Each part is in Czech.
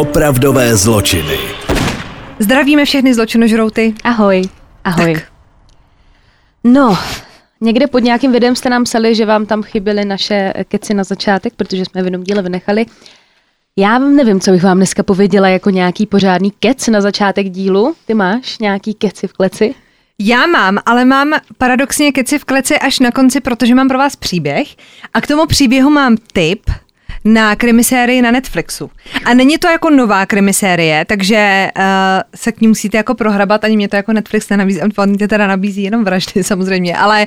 Opravdové zločiny. Zdravíme všechny zločinožrouty. Ahoj. Ahoj. Tak. No, někde pod nějakým videem jste nám psali, že vám tam chyběly naše keci na začátek, protože jsme v jednom díle vynechali. Já nevím, co bych vám dneska pověděla jako nějaký pořádný kec na začátek dílu. Ty máš nějaký keci v kleci? Já mám, ale mám paradoxně keci v kleci až na konci, protože mám pro vás příběh. A k tomu příběhu mám tip na krimisérii na Netflixu. A není to jako nová krimisérie, takže uh, se k ní musíte jako prohrabat, ani mě to jako Netflix nenabízí, on teda nabízí jenom vraždy samozřejmě, ale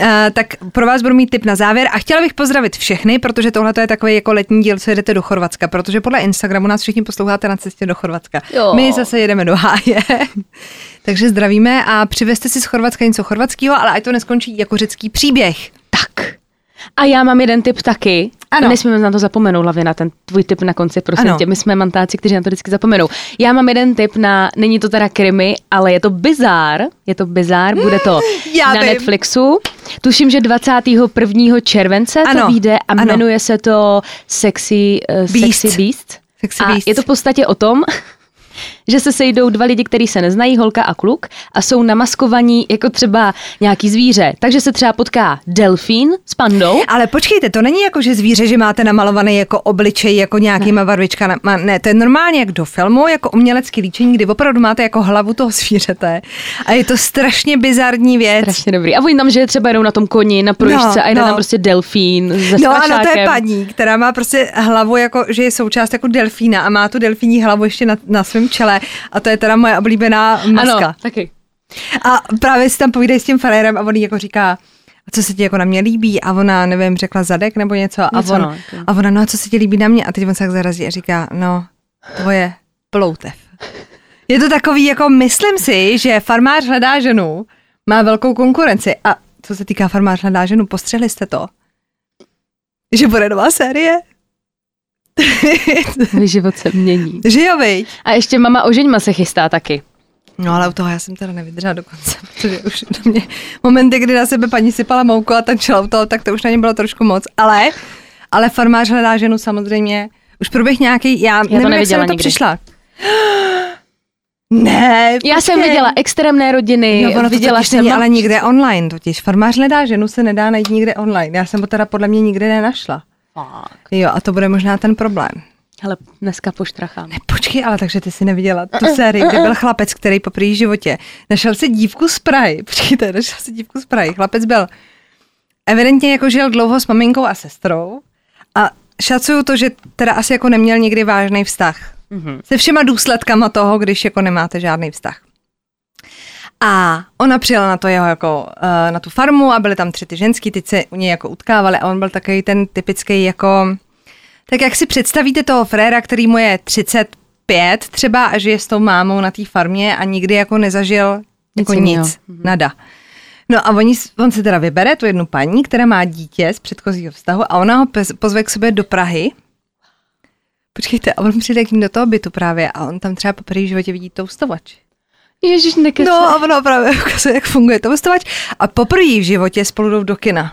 Uh, tak pro vás budu mít tip na závěr a chtěla bych pozdravit všechny, protože tohle je takový jako letní díl, co jedete do Chorvatska, protože podle Instagramu nás všichni posloucháte na cestě do Chorvatska. Jo. My zase jedeme do háje. Takže zdravíme a přivezte si z Chorvatska něco chorvatského, ale ať to neskončí jako řecký příběh. Tak. A já mám jeden tip taky. Ano. Nesmíme na to zapomenout, hlavně na ten tvůj tip na konci, prosím Ano. tě. My jsme mantáci, kteří na to vždycky zapomenou. Já mám jeden tip na, není to teda krimi, ale je to bizár. Je to bizár, bude to Já na vím. Netflixu. Tuším, že 21. července Ano. to vyjde a Ano. jmenuje se to Sexy, uh, Beast. Sexy Beast. Sexy a Beasts. je to v podstatě o tom, že se sejdou dva lidi, kteří se neznají, holka a kluk, a jsou namaskovaní jako třeba nějaký zvíře. Takže se třeba potká delfín s pandou. Ale počkejte, to není jako, že zvíře, že máte namalovaný jako obličej, jako nějakýma barvičkama. Ne, to je normálně jak do filmu, jako umělecký líčení, kdy opravdu máte jako hlavu toho zvířete. A je to strašně bizarní věc. Strašně dobrý. A oni tam, že třeba jedou na tom koni, na projížďce No, a jde no. tam prostě delfín se No ano, to je paní, která má prostě hlavu, jako, že je součást jako delfína a má tu delfíní hlavu ještě na, na svém čele a to je teda moje oblíbená maska. Ano, taky. A právě si tam povídají s tím farérem a on jí jako říká, a co se ti jako na mě líbí? A ona, nevím, řekla zadek nebo něco. A, Něco, on, no, jako. a ona, no a co se ti líbí na mě? A teď on se tak zarazí a říká, no, tvoje ploutev. Je to takový, jako myslím si, že farmář hledá ženu, má velkou konkurenci. A co se týká farmář hledá ženu, postřehli jste to? Že bude nová série? Můj život se mění. že jo, viď? A ještě mama ožeňma se chystá taky. No ale u toho já jsem teda nevydržela do konce, protože už na mě momenty, kdy na sebe paní sypala mouku a tančila u toho, tak to už na ně bylo trošku moc. Ale, ale farmář hledá ženu samozřejmě. Už proběh nějaký, já, to nevím, jak jsem na to nikdy. přišla. Ne, Já jsem počkej. viděla extrémné rodiny, No, ono to viděla totiž jsem... není ale nikde online totiž. Farmář hledá ženu se nedá najít nikde online. Já jsem ho teda podle mě nikde nenašla. Fakt. Jo, a to bude možná ten problém. Hele, dneska poštrachám. Ne, počkej, ale takže ty si neviděla tu sérii, kde byl chlapec, který po první životě našel si dívku z Prahy. Počkejte, našel si dívku z Prahy. Chlapec byl evidentně jako žil dlouho s maminkou a sestrou a šacuju to, že teda asi jako neměl nikdy vážný vztah. Mhm. Se všema důsledkama toho, když jako nemáte žádný vztah. A ona přijela na to jeho jako, uh, na tu farmu a byly tam tři ty ženský, ty se u něj jako utkávali a on byl takový ten typický jako, tak jak si představíte toho fréra, který mu je 35 třeba a žije s tou mámou na té farmě a nikdy jako nezažil jako Nic nic, jiného. nic nada. No a oni, on si teda vybere tu jednu paní, která má dítě z předchozího vztahu a ona ho pozve k sobě do Prahy. Počkejte, a on přijde k ním do toho bytu právě a on tam třeba po první životě vidí toustovač. Ježíš, nekece. No a ona právě ukazuje, jak funguje toustovač a poprvé v životě spolu jdou do kina.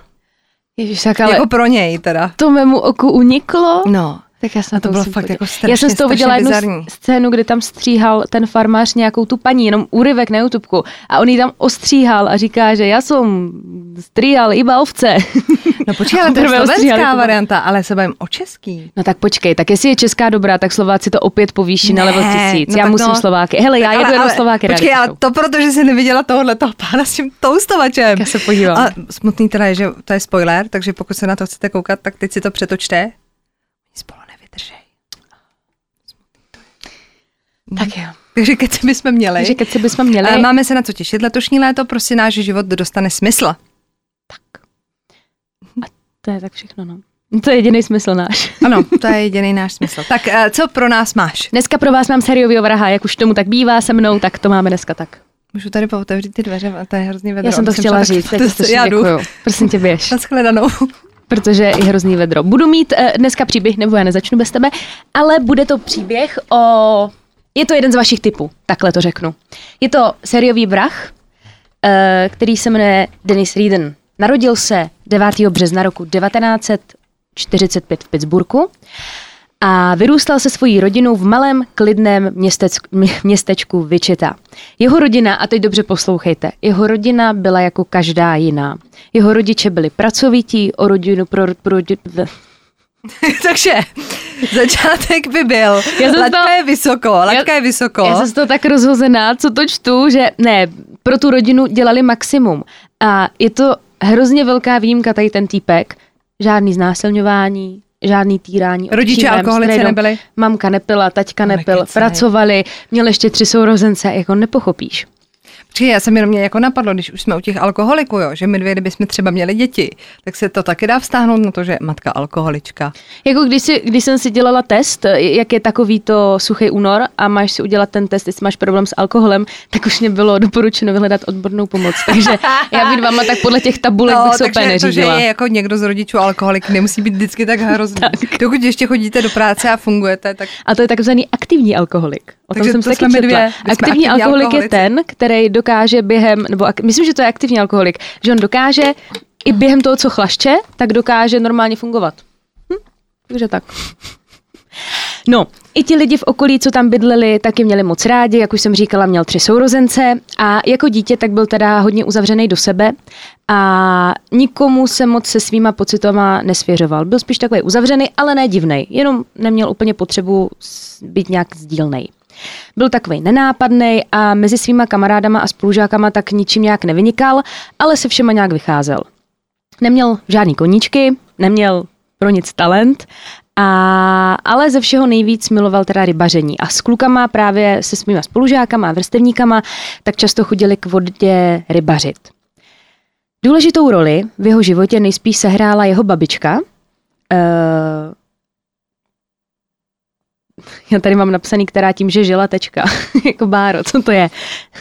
Ježíš, tak ale Jako pro něj teda. to mému oku uniklo. No. Tak já jsem A to na bylo fakt jako strašně, Já jsem z toho viděla jednu bizarní. scénu, kdy tam stříhal ten farmář nějakou tu paní, jenom úryvek na YouTubeku. A on ji tam ostříhal a říká, že já jsem stříhal iba ovce. No počkej, ale to je slovenská varianta, ale se bavím o český. No tak počkej, tak jestli je česká dobrá, tak Slováci to opět povýší na Ne, level tisíc. no já musím no. Slováky. Hele, já Tak jedu ale- jenom ale- Slováky. Počkej, ale to proto, že jsi neviděla tohohle toho pána s tím toustovačem. Já se podívám. A smutný teda je, že to je spoiler, takže pokud se na to chcete koukat, tak teď si to přetočte. Oni spolu nevydržej. Tak jo. Takže keci bychom měli. Takže keď si bychom měli... Ale máme se na co těšit. Letošní léto prostě náš život dostane smysl. To je tak všechno, no. To je jediný smysl náš. Ano, to je jediný náš smysl. Tak eh, co pro nás máš? Dneska pro vás mám sériového vraha, jak už tomu tak bývá se mnou, tak to máme dneska tak. Můžu tady pootevřít ty dveře, a to je hrozný vedro. Já jsem to chtěla říct, tak- strašně já jdu. děkuju. Prosím tě, běž. Naschledanou. protože je hrozný vedro. Budu mít uh, dneska příběh, nebo já nezačnu bez tebe, ale bude to příběh o... Je to jeden z vašich typů, takhle to řeknu. Je to sériový vrah, uh, který se jmenuje Dennis Reeden. Narodil se 9. března roku 1945 v Pittsburghu a vyrůstal se svojí rodinou v malém klidném městečku, městečku Wichita. Jeho rodina, a teď dobře poslouchejte, jeho rodina byla jako každá jiná. Jeho rodiče byli pracovití, o rodinu pro, pro, pro Takže začátek by byl, laťka to, je vysoko, laťka já, je vysoko. Já jsem z toho tak rozhozená, co to čtu, že ne, pro tu rodinu dělali maximum. A je to hrozně velká výjimka tady ten týpek, žádný znásilňování, žádný týrání. Rodiče alkoholici nebyli? Mamka nepila, taťka nepil, pracovali, měl ještě tři sourozence, jako nepochopíš. Či já jsem jenom mě jako napadlo, když už jsme u těch alkoholiků, jo, že my dvě, kdybychom třeba měli děti, tak se to taky dá vztáhnout na to, že matka alkoholička. Jako když, si, když jsem si dělala test, jak je takový to suchý únor a máš si udělat ten test, jestli máš problém s alkoholem, tak už mě bylo doporučeno vyhledat odbornou pomoc. Takže já bych vám tak podle těch tabulek no, bych se úplně to, že je jako někdo z rodičů alkoholik, nemusí být vždycky tak hrozný. tak. Dokud ještě chodíte do práce a fungujete, tak... A to je takzvaný aktivní alkoholik. O Takže tom jsem to taky četla. Dvě. Aktivní, aktivní alkoholik alkoholici. je ten, který dokáže během, nebo myslím, že to je aktivní alkoholik, že on dokáže i během toho, co chlaště, tak dokáže normálně fungovat. Hm? Takže tak. No, i ti lidi v okolí, co tam bydleli, taky měli moc rádi, jak už jsem říkala, měl tři sourozence a jako dítě tak byl teda hodně uzavřený do sebe a nikomu se moc se svýma pocitama nesvěřoval. Byl spíš takový uzavřený, ale ne divnej, jenom neměl úplně potřebu být nějak sdílnej. Byl takový nenápadný a mezi svýma kamarádama a spolužákama tak ničím nějak nevynikal, ale se všema nějak vycházel. Neměl žádný koníčky, neměl pro nic talent, a, ale ze všeho nejvíc miloval teda rybaření. A s klukama právě se svýma spolužákama a vrstevníkama tak často chodili k vodě rybařit. Důležitou roli v jeho životě nejspíš sehrála jeho babička, uh, já tady mám napsaný, která tím, že žila tečka. jako báro, co to je?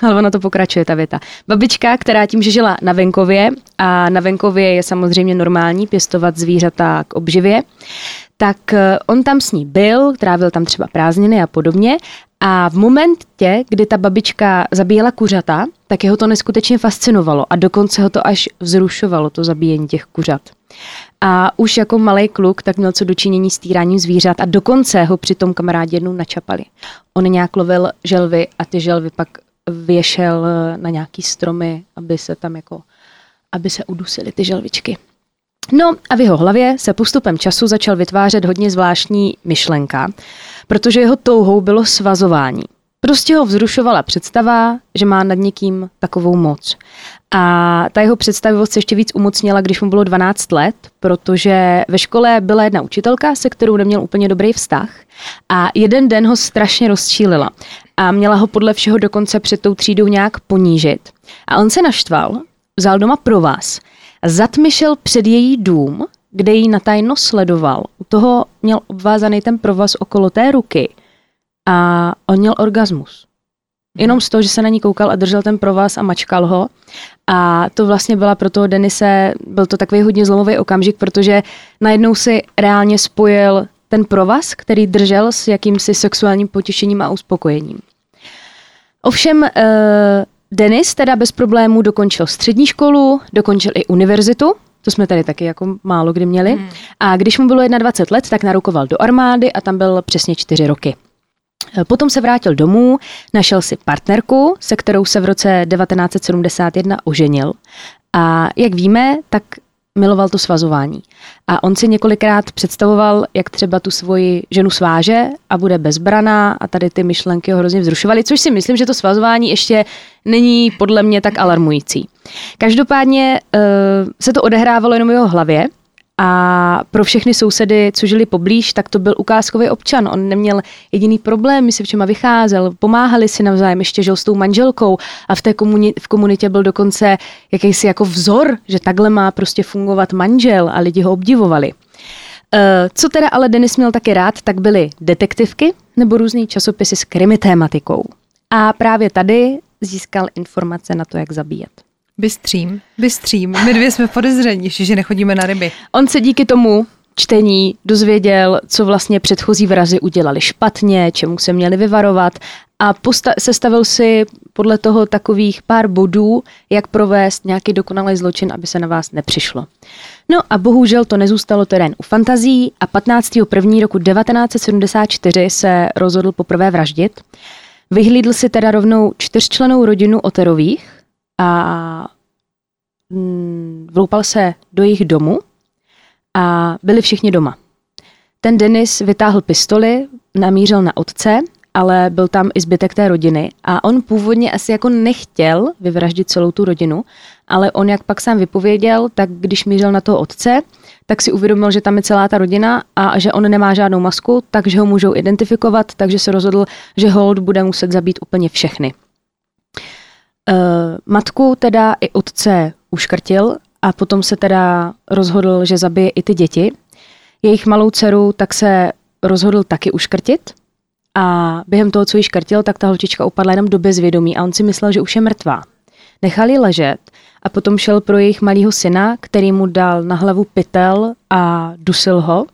Ale ona to pokračuje, ta věta. Babička, která tím, že žila na venkově a na venkově je samozřejmě normální pěstovat zvířata k obživě, tak eh, on tam s ní byl, trávil tam třeba prázdniny a podobně a v momentě, kdy ta babička zabíjela kuřata, tak jeho to neskutečně fascinovalo a dokonce ho to až vzrušovalo, to zabíjení těch kuřat. A už jako malý kluk tak měl co dočinění s týráním zvířat a dokonce ho přitom kamarádi jednou načapali. On nějak lovil želvy a ty želvy pak věšel na nějaký stromy, aby se tam jako, aby se udusily ty želvičky. No a v jeho hlavě se postupem času začal vytvářet hodně zvláštní myšlenka, protože jeho touhou bylo svazování. Prostě ho vzrušovala představa, že má nad někým takovou moc. A ta jeho představivost se ještě víc umocnila, když mu bylo 12 let, protože ve škole byla jedna učitelka, se kterou neměl úplně dobrý vztah. A jeden den ho strašně rozčílila. A měla ho podle všeho dokonce před tou třídou nějak ponížit. A on se naštval, vzal doma pro vás, zatmyšel před její dům, kde ji natajno sledoval. U toho měl obvázaný ten provaz okolo té ruky a on měl orgasmus. Jenom z toho, že se na ní koukal a držel ten provaz a mačkal ho. A to vlastně byla pro toho Denise, byl to takový hodně zlomový okamžik, protože najednou si reálně spojil ten provaz, který držel s jakýmsi sexuálním potěšením a uspokojením. Ovšem, uh, Denis teda bez problémů dokončil střední školu, dokončil i univerzitu, to jsme tady taky jako málo kdy měli. Hmm. A když mu bylo 21 let, tak narukoval do armády a tam byl přesně čtyři roky. Potom se vrátil domů, našel si partnerku, se kterou se v roce 1971 oženil. A jak víme, tak miloval to svazování. A on si několikrát představoval, jak třeba tu svoji ženu sváže a bude bezbraná a tady ty myšlenky ho hrozně vzrušovaly, což si myslím, že to svazování ještě není podle mě tak alarmující. Každopádně uh, se to odehrávalo jenom v jeho hlavě, a pro všechny sousedy, co žili poblíž, tak to byl ukázkový občan. On neměl jediný problém, si všema vycházel, pomáhali si navzájem, ještě žil s tou manželkou a v té komuni- v komunitě byl dokonce jakýsi jako vzor, že takhle má prostě fungovat manžel a lidi ho obdivovali. Eh, co teda ale Denis měl taky rád, tak byly detektivky nebo různý časopisy s krimi tématikou. A právě tady získal informace na to, jak zabíjet. Bystřím, bystřím. My dvě jsme podezření, že nechodíme na ryby. On se díky tomu čtení dozvěděl, co vlastně předchozí vrazy udělali špatně, čemu se měli vyvarovat a posta- sestavil si podle toho takových pár bodů, jak provést nějaký dokonalý zločin, aby se na vás nepřišlo. No a bohužel to nezůstalo terén u fantazí a 15.1. roku 1974 se rozhodl poprvé vraždit. Vyhlídl si teda rovnou čtyřčlenou rodinu Oterových a mm, vloupal se do jejich domu a byli všichni doma. Ten Denis vytáhl pistoli, namířil na otce ale byl tam i zbytek té rodiny a on původně asi jako nechtěl vyvraždit celou tu rodinu, ale on, jak pak sám vypověděl, tak když mířil na toho otce, tak si uvědomil, že tam je celá ta rodina a že on nemá žádnou masku, takže ho můžou identifikovat, takže se rozhodl, že hold bude muset zabít úplně všechny. Uh, matku teda i otce uškrtil a potom se teda rozhodl, že zabije i ty děti. Jejich malou dceru tak se rozhodl taky uškrtit a během toho, co ji škrtil, tak ta holčička upadla jenom do bezvědomí a on si myslel, že už je mrtvá. Nechal ji ležet a potom šel pro jejich malého syna, který mu dal na hlavu pytel a dusil ho.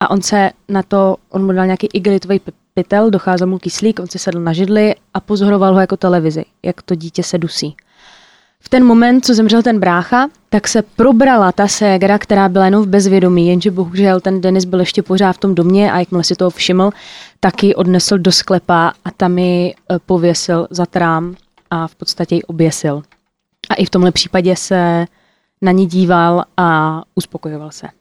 A on se na to, on mu dal nějaký igelitový pytel, docházel mu kyslík, on se sedl na židli a pozoroval ho jako televizi, jak to dítě se dusí. V ten moment, co zemřel ten brácha, tak se probrala ta ségra, která byla jenom v bezvědomí, jenže bohužel ten Denis byl ještě pořád v tom domě a jakmile si toho všiml, taky odnesl do sklepa a tam ji e, pověsil za trám a v podstatě ji oběsil. A i v tomhle případě se na ní díval a uspokojoval se.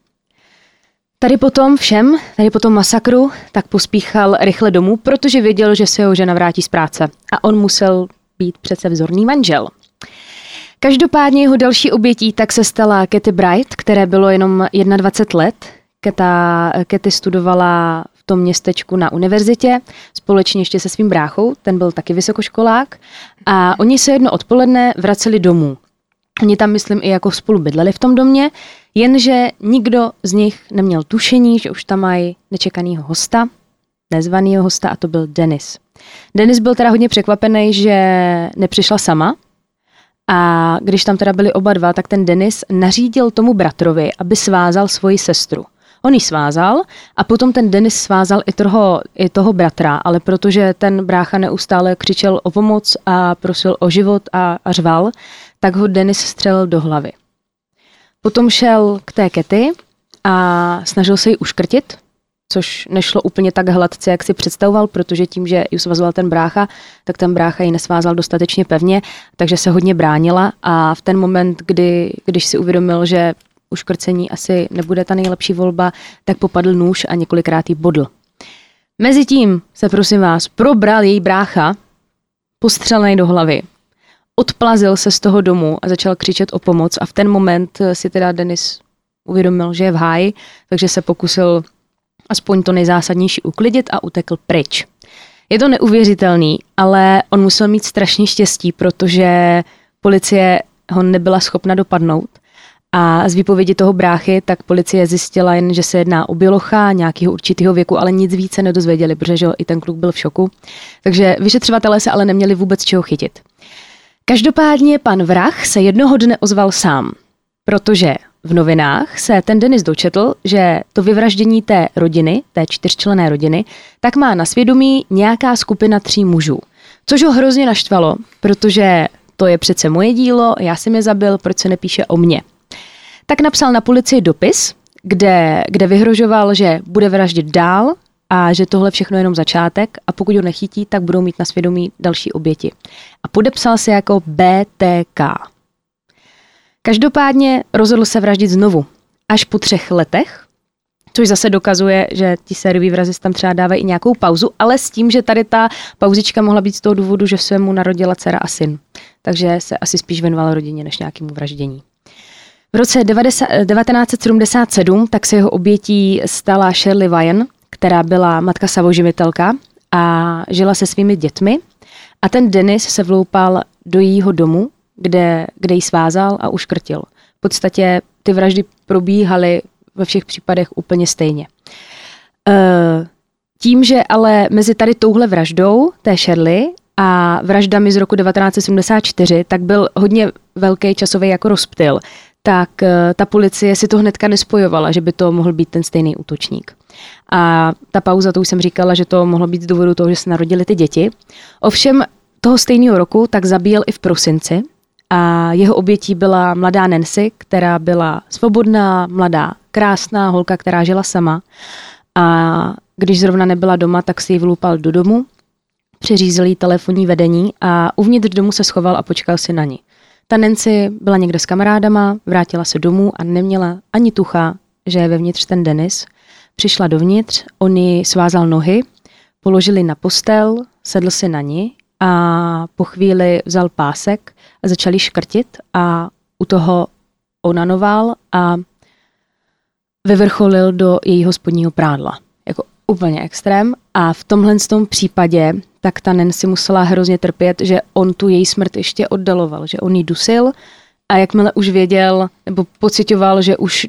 Tady potom všem, tady potom masakru, tak pospíchal rychle domů, protože věděl, že se jeho žena vrátí z práce. A on musel být přece vzorný manžel. Každopádně jeho další obětí tak se stala Katy Bright, které bylo jenom 21 let. Keta, Katy studovala v tom městečku na univerzitě, společně ještě se svým bráchou, ten byl taky vysokoškolák. A oni se jedno odpoledne vraceli domů. Oni tam, myslím, i jako spolu bydleli v tom domě, jenže nikdo z nich neměl tušení, že už tam mají nečekanýho hosta, nezvanýho hosta, a to byl Denis. Denis byl teda hodně překvapený, že nepřišla sama, a když tam teda byli oba dva, tak ten Denis nařídil tomu bratrovi, aby svázal svoji sestru. On ji svázal a potom ten Denis svázal i toho, i toho bratra, ale protože ten brácha neustále křičel o pomoc a prosil o život a, a řval, tak ho Denis střelil do hlavy. Potom šel k té Kety a snažil se ji uškrtit, což nešlo úplně tak hladce, jak si představoval, protože tím, že ji svazoval ten brácha, tak ten brácha ji nesvázal dostatečně pevně, takže se hodně bránila a v ten moment, kdy, když si uvědomil, že uškrcení asi nebude ta nejlepší volba, tak popadl nůž a několikrát ji bodl. Mezitím se prosím vás probral její brácha, postřelený do hlavy, odplazil se z toho domu a začal křičet o pomoc a v ten moment si teda Denis uvědomil, že je v háji, takže se pokusil aspoň to nejzásadnější uklidit a utekl pryč. Je to neuvěřitelný, ale on musel mít strašně štěstí, protože policie ho nebyla schopna dopadnout. A z výpovědi toho bráchy, tak policie zjistila jen, že se jedná o bělocha nějakého určitého věku, ale nic více nedozvěděli, protože že i ten kluk byl v šoku. Takže vyšetřovatelé se ale neměli vůbec čeho chytit. Každopádně pan Vrah se jednoho dne ozval sám, protože v novinách se ten Denis dočetl, že to vyvraždění té rodiny, té čtyřčlené rodiny, tak má na svědomí nějaká skupina tří mužů. Což ho hrozně naštvalo, protože to je přece moje dílo, já jsem je zabil, proč se nepíše o mně. Tak napsal na policii dopis, kde, kde vyhrožoval, že bude vraždit dál a že tohle všechno je jenom začátek a pokud ho nechytí, tak budou mít na svědomí další oběti. A podepsal se jako BTK. Každopádně rozhodl se vraždit znovu. Až po třech letech, což zase dokazuje, že ti sériový vrazi tam třeba dávají i nějakou pauzu, ale s tím, že tady ta pauzička mohla být z toho důvodu, že se mu narodila dcera a syn. Takže se asi spíš věnoval rodině než nějakému vraždění. V roce 1977 tak se jeho obětí stala Shirley Vyan, která byla matka savoživitelka a žila se svými dětmi. A ten Denis se vloupal do jejího domu kde, kde ji svázal a uškrtil. V podstatě ty vraždy probíhaly ve všech případech úplně stejně. E, tím, že ale mezi tady touhle vraždou, té Shirley, a vraždami z roku 1974, tak byl hodně velký časový jako rozptyl. Tak eh, ta policie si to hnedka nespojovala, že by to mohl být ten stejný útočník. A ta pauza, to už jsem říkala, že to mohlo být z důvodu toho, že se narodili ty děti. Ovšem toho stejného roku tak zabíjel i v prosinci a jeho obětí byla mladá Nancy, která byla svobodná, mladá, krásná holka, která žila sama. A když zrovna nebyla doma, tak si ji vlupal do domu, přeřízl jí telefonní vedení a uvnitř domu se schoval a počkal si na ní. Ta Nancy byla někde s kamarádama, vrátila se domů a neměla ani tucha, že je vevnitř ten Denis. Přišla dovnitř, on ji svázal nohy, položili na postel, sedl si na ní a po chvíli vzal pásek a začali škrtit a u toho onanoval a vyvrcholil do jejího spodního prádla. Úplně extrém. A v tomhle tom případě tak ta Nancy musela hrozně trpět, že on tu její smrt ještě oddaloval, že on ji dusil a jakmile už věděl nebo pocitoval, že už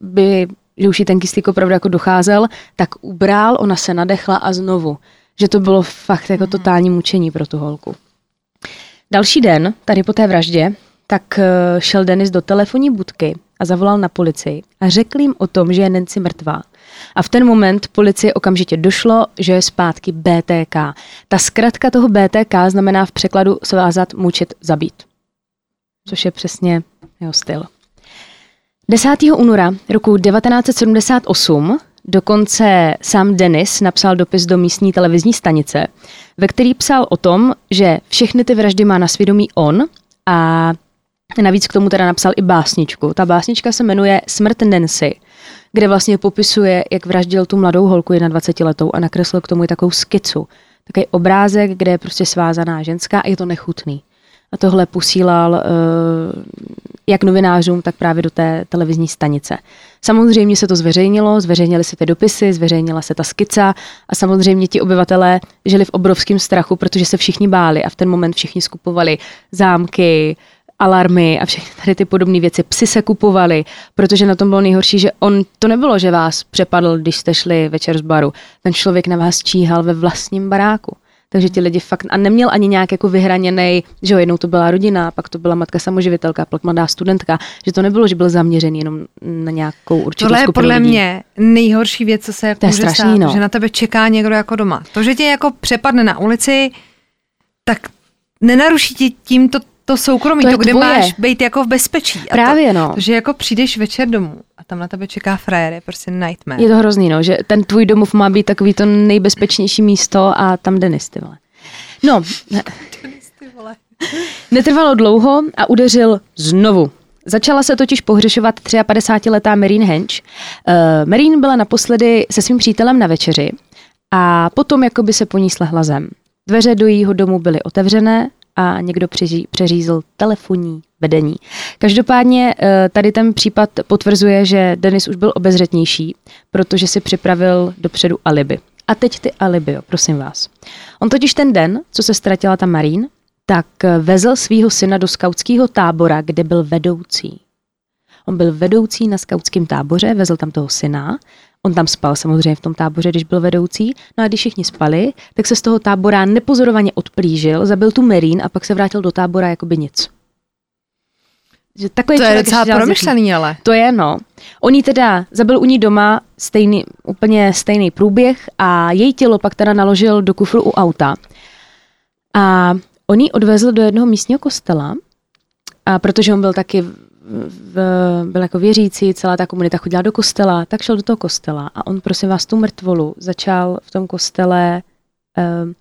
by, že už jí ten kyslík opravdu jako docházel, tak ubral, ona se nadechla a znovu. Že to bylo fakt jako mhm. totální mučení pro tu holku. Další den, tady po té vraždě, tak eh, šel Denis do telefonní budky a zavolal na policii a řekl jim o tom, že je Nancy mrtvá. A v ten moment policie okamžitě došlo, že je zpátky BTK. Ta zkratka toho BTK znamená v překladu svázat, mučit, zabít. Což je přesně jeho styl. 10. února roku 1978 dokonce sám Denis napsal dopis do místní televizní stanice, ve který psal o tom, že všechny ty vraždy má na svědomí on a navíc k tomu teda napsal i básničku. Ta básnička se jmenuje Smrt Nancy kde vlastně popisuje, jak vraždil tu mladou holku 21 letou a nakreslil k tomu i takovou skicu. Takový obrázek, kde je prostě svázaná ženská a je to nechutný. A tohle posílal uh, jak novinářům, tak právě do té televizní stanice. Samozřejmě se to zveřejnilo, zveřejnily se ty dopisy, zveřejnila se ta skica a samozřejmě ti obyvatelé žili v obrovském strachu, protože se všichni báli a v ten moment všichni skupovali zámky, alarmy a všechny tady ty podobné věci. Psy se kupovali, protože na tom bylo nejhorší, že on to nebylo, že vás přepadl, když jste šli večer z baru. Ten člověk na vás číhal ve vlastním baráku. Takže ti lidi fakt, a neměl ani nějak jako vyhraněný, že jo, jednou to byla rodina, pak to byla matka samoživitelka, pak mladá studentka, že to nebylo, že byl zaměřený jenom na nějakou určitou Tohle je podle lidí. mě nejhorší věc, co se to je strašný, stát, no. že na tebe čeká někdo jako doma. To, že tě jako přepadne na ulici, tak nenaruší ti tím to to soukromí, to, to kde tvoje. máš být jako v bezpečí. A Právě to, no. že jako přijdeš večer domů a tam na tebe čeká frajer, je prostě nightmare. Je to hrozný, no, že ten tvůj domov má být takový to nejbezpečnější místo a tam Denis, ty vole. No, Denis, ty vole. netrvalo dlouho a udeřil znovu. Začala se totiž pohřešovat 53-letá Marine Hench. Uh, Marine byla naposledy se svým přítelem na večeři a potom jako by se po ní slehla zem. Dveře do jejího domu byly otevřené a někdo přeří, přeřízl telefonní vedení. Každopádně eh, tady ten případ potvrzuje, že Denis už byl obezřetnější, protože si připravil dopředu alibi. A teď ty alibi, jo, prosím vás. On totiž ten den, co se ztratila ta Marín, tak eh, vezl svého syna do skautského tábora, kde byl vedoucí. On byl vedoucí na skautském táboře, vezl tam toho syna On tam spal samozřejmě v tom táboře, když byl vedoucí. No a když všichni spali, tak se z toho tábora nepozorovaně odplížil, zabil tu Merín a pak se vrátil do tábora jako by nic. Že takový to je docela promyšlený, ale. To je, no. On jí teda zabil u ní doma stejný, úplně stejný průběh a její tělo pak teda naložil do kufru u auta. A on ji odvezl do jednoho místního kostela, a protože on byl taky byl jako věřící, celá ta komunita chodila do kostela, tak šel do toho kostela a on, prosím vás, tu mrtvolu začal v tom kostele uh,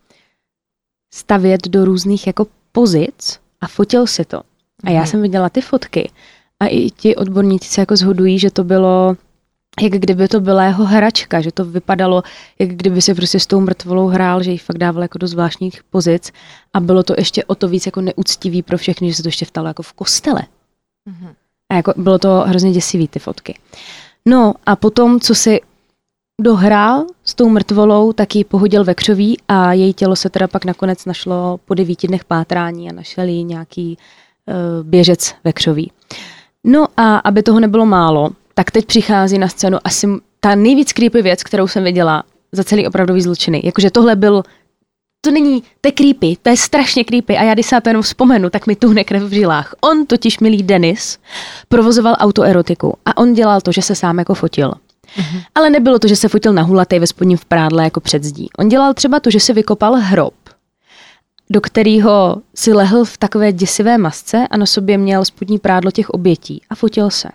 stavět do různých jako pozic a fotil si to. A já mm. jsem viděla ty fotky a i ti odborníci se jako zhodují, že to bylo jak kdyby to byla jeho hračka, že to vypadalo, jak kdyby si prostě s tou mrtvolou hrál, že ji fakt dával jako do zvláštních pozic a bylo to ještě o to víc jako neúctivý pro všechny, že se to ještě vtalo jako v kostele. Mm-hmm. A jako bylo to hrozně děsivý, ty fotky. No a potom, co si dohrál s tou mrtvolou, tak ji pohodil ve křoví a její tělo se teda pak nakonec našlo po devíti dnech pátrání a našel jí nějaký uh, běžec ve křoví. No a aby toho nebylo málo, tak teď přichází na scénu asi ta nejvíc creepy věc, kterou jsem viděla za celý opravdový zločiny. Jakože tohle byl to není, to je creepy, to je strašně creepy a já když se na to jenom vzpomenu, tak mi tuhne krev v žilách. On totiž, milý Denis, provozoval autoerotiku a on dělal to, že se sám jako fotil. Mm-hmm. Ale nebylo to, že se fotil na hulatej ve spodním v prádle jako před zdí. On dělal třeba to, že si vykopal hrob, do kterého si lehl v takové děsivé masce a na sobě měl spodní prádlo těch obětí a fotil se.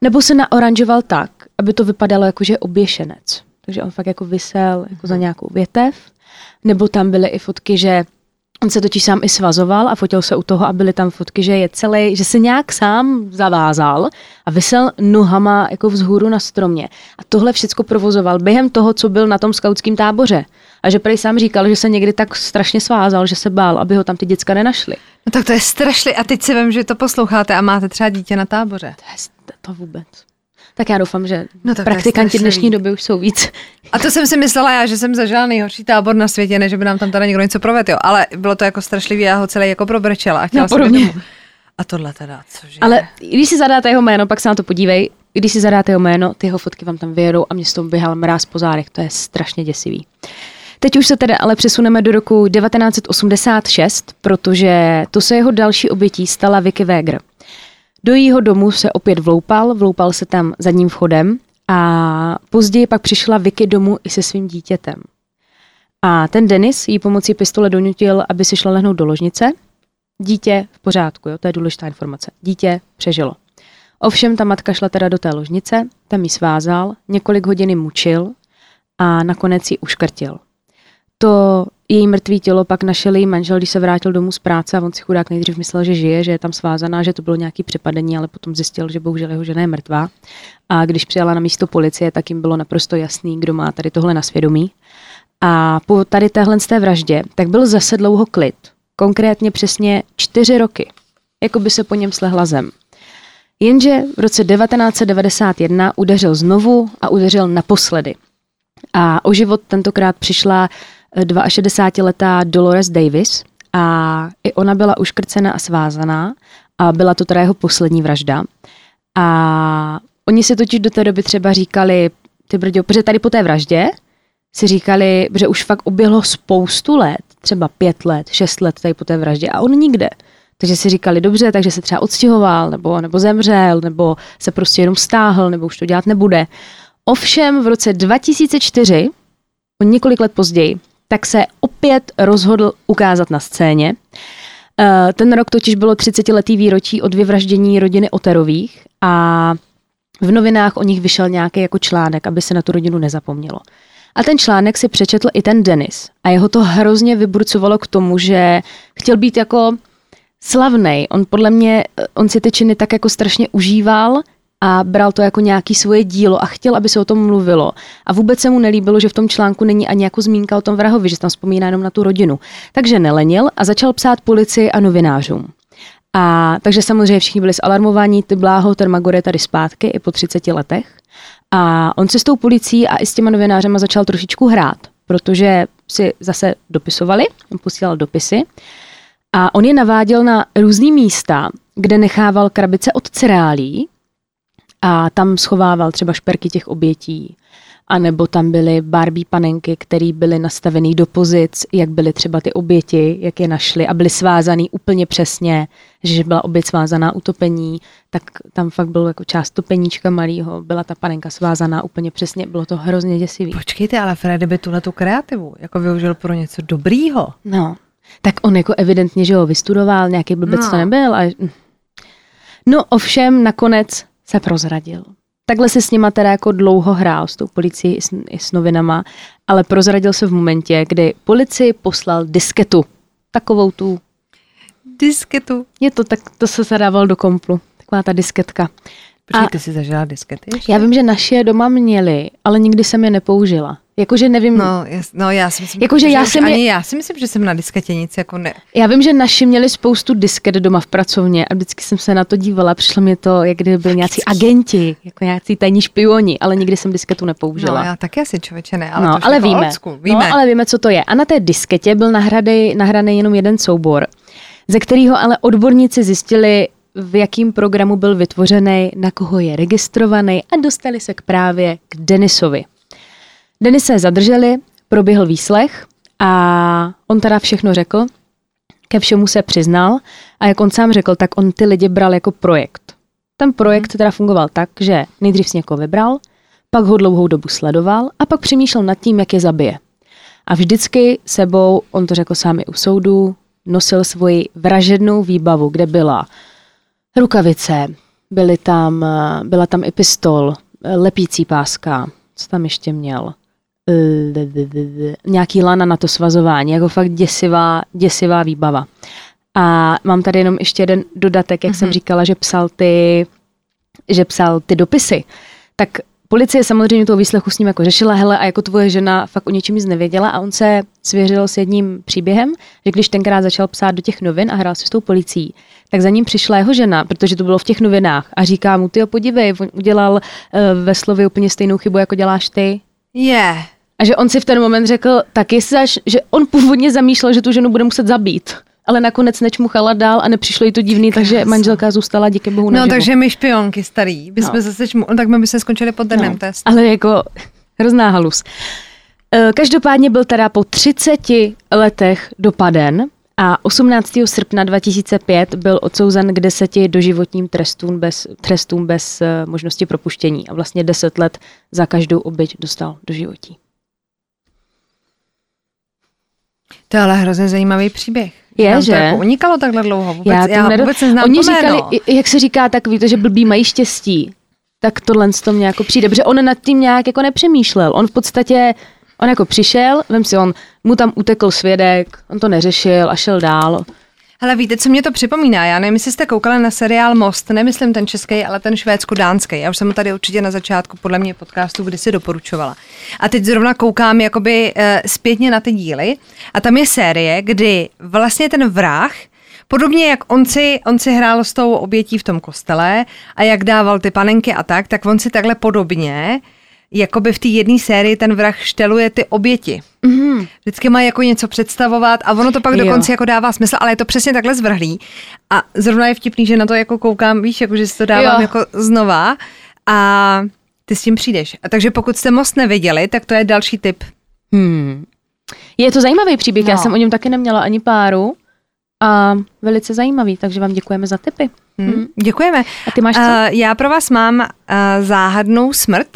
Nebo se naoranžoval tak, aby to vypadalo jako, že je oběšenec. Takže on fakt jako vysel jako za nějakou větev. Nebo tam byly i fotky, že on se totiž sám i svazoval a fotil se u toho a byly tam fotky, že je celý, že se nějak sám zavázal a vysel nohama jako vzhůru na stromě. A tohle všechno provozoval během toho, co byl na tom skautském táboře. A že prej sám říkal, že se někdy tak strašně svázal, že se bál, aby ho tam ty děcka nenašli. No tak to je strašný. A teď si vím, že to posloucháte a máte třeba dítě na táboře. To, je, to vůbec. Tak já doufám, že no praktikanti dnešní doby už jsou víc. A to jsem si myslela já, že jsem zažila nejhorší tábor na světě, než by nám tam teda někdo něco provedl, jo. Ale bylo to jako strašlivý, já ho celý jako probrečela a chtěla no, jsem A tohle teda, cože? Ale když si zadáte jeho jméno, pak se na to podívej. Když si zadáte jeho jméno, ty jeho fotky vám tam vyjedou a mě z toho běhal mráz po zádech. To je strašně děsivý. Teď už se teda ale přesuneme do roku 1986, protože to se jeho další obětí stala Vicky Weger. Do jejího domu se opět vloupal, vloupal se tam zadním vchodem a později pak přišla Vicky domů i se svým dítětem. A ten Denis jí pomocí pistole donutil, aby si šla lehnout do ložnice. Dítě v pořádku, jo, to je důležitá informace. Dítě přežilo. Ovšem ta matka šla teda do té ložnice, tam ji svázal, několik hodin mučil a nakonec ji uškrtil. To její mrtvý tělo pak našel její manžel, když se vrátil domů z práce a on si chudák nejdřív myslel, že žije, že je tam svázaná, že to bylo nějaký přepadení, ale potom zjistil, že bohužel jeho žena je mrtvá. A když přijela na místo policie, tak jim bylo naprosto jasný, kdo má tady tohle na svědomí. A po tady téhle z té vraždě, tak byl zase dlouho klid. Konkrétně přesně čtyři roky. Jako by se po něm slehla zem. Jenže v roce 1991 udeřil znovu a udeřil naposledy. A o život tentokrát přišla 62-letá Dolores Davis a i ona byla uškrcena a svázaná a byla to teda jeho poslední vražda. A oni si totiž do té doby třeba říkali, ty brďo, protože tady po té vraždě si říkali, že už fakt uběhlo spoustu let, třeba pět let, šest let tady po té vraždě a on nikde. Takže si říkali, dobře, takže se třeba odstěhoval, nebo, nebo zemřel, nebo se prostě jenom stáhl, nebo už to dělat nebude. Ovšem v roce 2004, o několik let později, tak se opět rozhodl ukázat na scéně. Eh, ten rok totiž bylo 30-letý výročí od vyvraždění rodiny Oterových a v novinách o nich vyšel nějaký jako článek, aby se na tu rodinu nezapomnělo. A ten článek si přečetl i ten Denis. A jeho to hrozně vyburcovalo k tomu, že chtěl být jako slavný. On podle mě, eh, on si ty činy tak jako strašně užíval a bral to jako nějaký svoje dílo a chtěl, aby se o tom mluvilo. A vůbec se mu nelíbilo, že v tom článku není ani jako zmínka o tom vrahovi, že tam vzpomíná jenom na tu rodinu. Takže nelenil a začal psát policii a novinářům. A takže samozřejmě všichni byli zalarmovaní, ty bláho, ten Magor je tady zpátky i po 30 letech. A on se s tou policií a i s těma novinářema začal trošičku hrát, protože si zase dopisovali, on posílal dopisy. A on je naváděl na různý místa, kde nechával krabice od cereálí, a tam schovával třeba šperky těch obětí. A nebo tam byly Barbie panenky, které byly nastavené do pozic, jak byly třeba ty oběti, jak je našly a byly svázané úplně přesně, že byla oběť svázaná utopení, tak tam fakt bylo jako část topeníčka malého, byla ta panenka svázaná úplně přesně, bylo to hrozně děsivý. Počkejte, ale Fred by tuhle tu kreativu jako využil pro něco dobrýho. No, tak on jako evidentně, že ho vystudoval, nějaký blbec no. to nebyl. A... No ovšem nakonec se prozradil. Takhle se s nima teda jako dlouho hrál s tou policií i s, i s novinama, ale prozradil se v momentě, kdy policii poslal disketu. Takovou tu... Disketu? Je to tak, to se zadával do komplu. Taková ta disketka. Počkej, ty jsi zažila diskety ještě? Já vím, že naši doma měli, ale nikdy jsem je nepoužila. Jakože nevím. No, jas, no já si myslím, jako, že, já jsem ani já si myslím, že jsem na disketě nic jako ne. Já vím, že naši měli spoustu disket doma v pracovně a vždycky jsem se na to dívala. Přišlo mi to, jak kdyby byli nějací agenti, jako nějací tajní špioni, ale nikdy jsem disketu nepoužila. No, já taky asi člověče ne, ale, no, ale jako víme. víme. No, ale víme, co to je. A na té disketě byl nahraný, nahraný jenom jeden soubor, ze kterého ale odborníci zjistili, v jakým programu byl vytvořený, na koho je registrovaný a dostali se k právě k Denisovi. Denise zadrželi, proběhl výslech A on teda všechno řekl, ke všemu se přiznal a jak on sám řekl, tak on ty lidi bral jako projekt. Ten projekt teda fungoval tak, že nejdřív si někoho vybral, pak ho dlouhou dobu sledoval a pak přemýšlel nad tím, jak je zabije. A vždycky sebou, on to řekl sám i u soudu, nosil svoji vražednou výbavu, kde byla rukavice, byly tam, byla tam i pistol, lepící páska, co tam ještě měl, nějaký lana na to svazování, jako fakt děsivá, děsivá výbava. A mám tady jenom ještě jeden dodatek, jak mm-hmm. jsem mhm. říkala, že psal ty, že psal ty dopisy. Tak policie samozřejmě toho výslechu s ním jako řešila, hele, a jako tvoje žena fakt o něčem nic nevěděla a on se svěřil s jedním příběhem, že když tenkrát začal psát do těch novin a hrál si s tou policií, tak za ním přišla jeho žena, protože to bylo v těch novinách a říká mu, ty podívej, on udělal uh, ve slově úplně stejnou chybu, jako děláš ty. Je. Yeah. A že on si v ten moment řekl, tak jestli až, že on původně zamýšlel, že tu ženu bude muset zabít ale nakonec nečmuchala dál a nepřišlo jí to divný, Krásno. takže manželka zůstala díky bohu No, takže my špionky starý, bychom no. zase čmu, tak my by se skončili pod dnem no. test. Ale jako hrozná halus. E, každopádně byl teda po 30 letech dopaden a 18. srpna 2005 byl odsouzen k deseti doživotním trestům bez, trestům bez e, možnosti propuštění a vlastně 10 let za každou oběť dostal do životí. To je ale hrozně zajímavý příběh. Je, Tam že? To jako unikalo takhle dlouho. Vůbec, já, já nedo... vůbec neznám Oni to říkali, jak se říká, tak víte, že blbý mají štěstí. Tak tohle to mě jako přijde, protože on nad tím nějak jako nepřemýšlel. On v podstatě, on jako přišel, vem si, on mu tam utekl svědek, on to neřešil a šel dál. Ale víte, co mě to připomíná? Já nevím, jestli jste koukali na seriál Most, nemyslím ten český, ale ten švédsko-dánský. Já už jsem ho tady určitě na začátku podle mě podcastu kdysi doporučovala. A teď zrovna koukám jakoby uh, zpětně na ty díly a tam je série, kdy vlastně ten vrah Podobně jak on si, on si hrál s tou obětí v tom kostele a jak dával ty panenky a tak, tak on si takhle podobně jakoby v té jedné sérii ten vrah šteluje ty oběti. Mm-hmm. Vždycky má jako něco představovat a ono to pak jo. dokonce jako dává smysl, ale je to přesně takhle zvrhlý. A zrovna je vtipný, že na to jako koukám, víš, jako že si to dávám jo. jako znova a ty s tím přijdeš. A takže pokud jste most neviděli, tak to je další tip. Hmm. Je to zajímavý příběh, no. já jsem o něm taky neměla ani páru a velice zajímavý, takže vám děkujeme za tipy. Hmm. Hmm. Děkujeme. A ty máš co? Uh, já pro vás mám uh, záhadnou smrt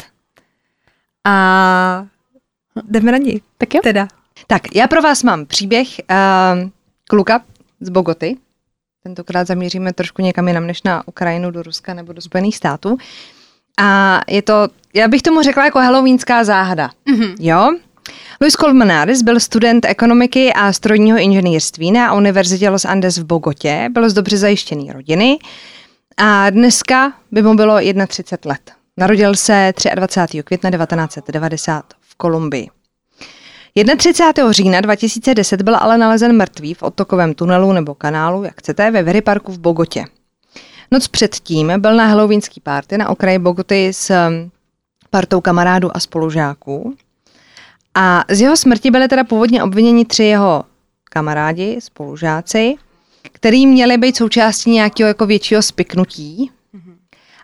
a jdeme na ní. Tak jo. Teda. Tak, já pro vás mám příběh uh, kluka z Bogoty. Tentokrát zamíříme trošku někam jinam než na Ukrajinu, do Ruska nebo do Spojených států. A je to, já bych tomu řekla jako halloweenská záhada. Mm-hmm. Jo? Luis Colmenares byl student ekonomiky a strojního inženýrství na Univerzitě Los Andes v Bogotě, byl z dobře zajištěný rodiny a dneska by mu bylo 31 let. Narodil se 23. května 1990 v Kolumbii. 31. října 2010 byl ale nalezen mrtvý v odtokovém tunelu nebo kanálu, jak chcete, ve Very Parku v Bogotě. Noc předtím byl na halloweenský párty na okraji Bogoty s um, partou kamarádů a spolužáků. A z jeho smrti byly teda původně obviněni tři jeho kamarádi, spolužáci, který měli být součástí nějakého jako většího spiknutí,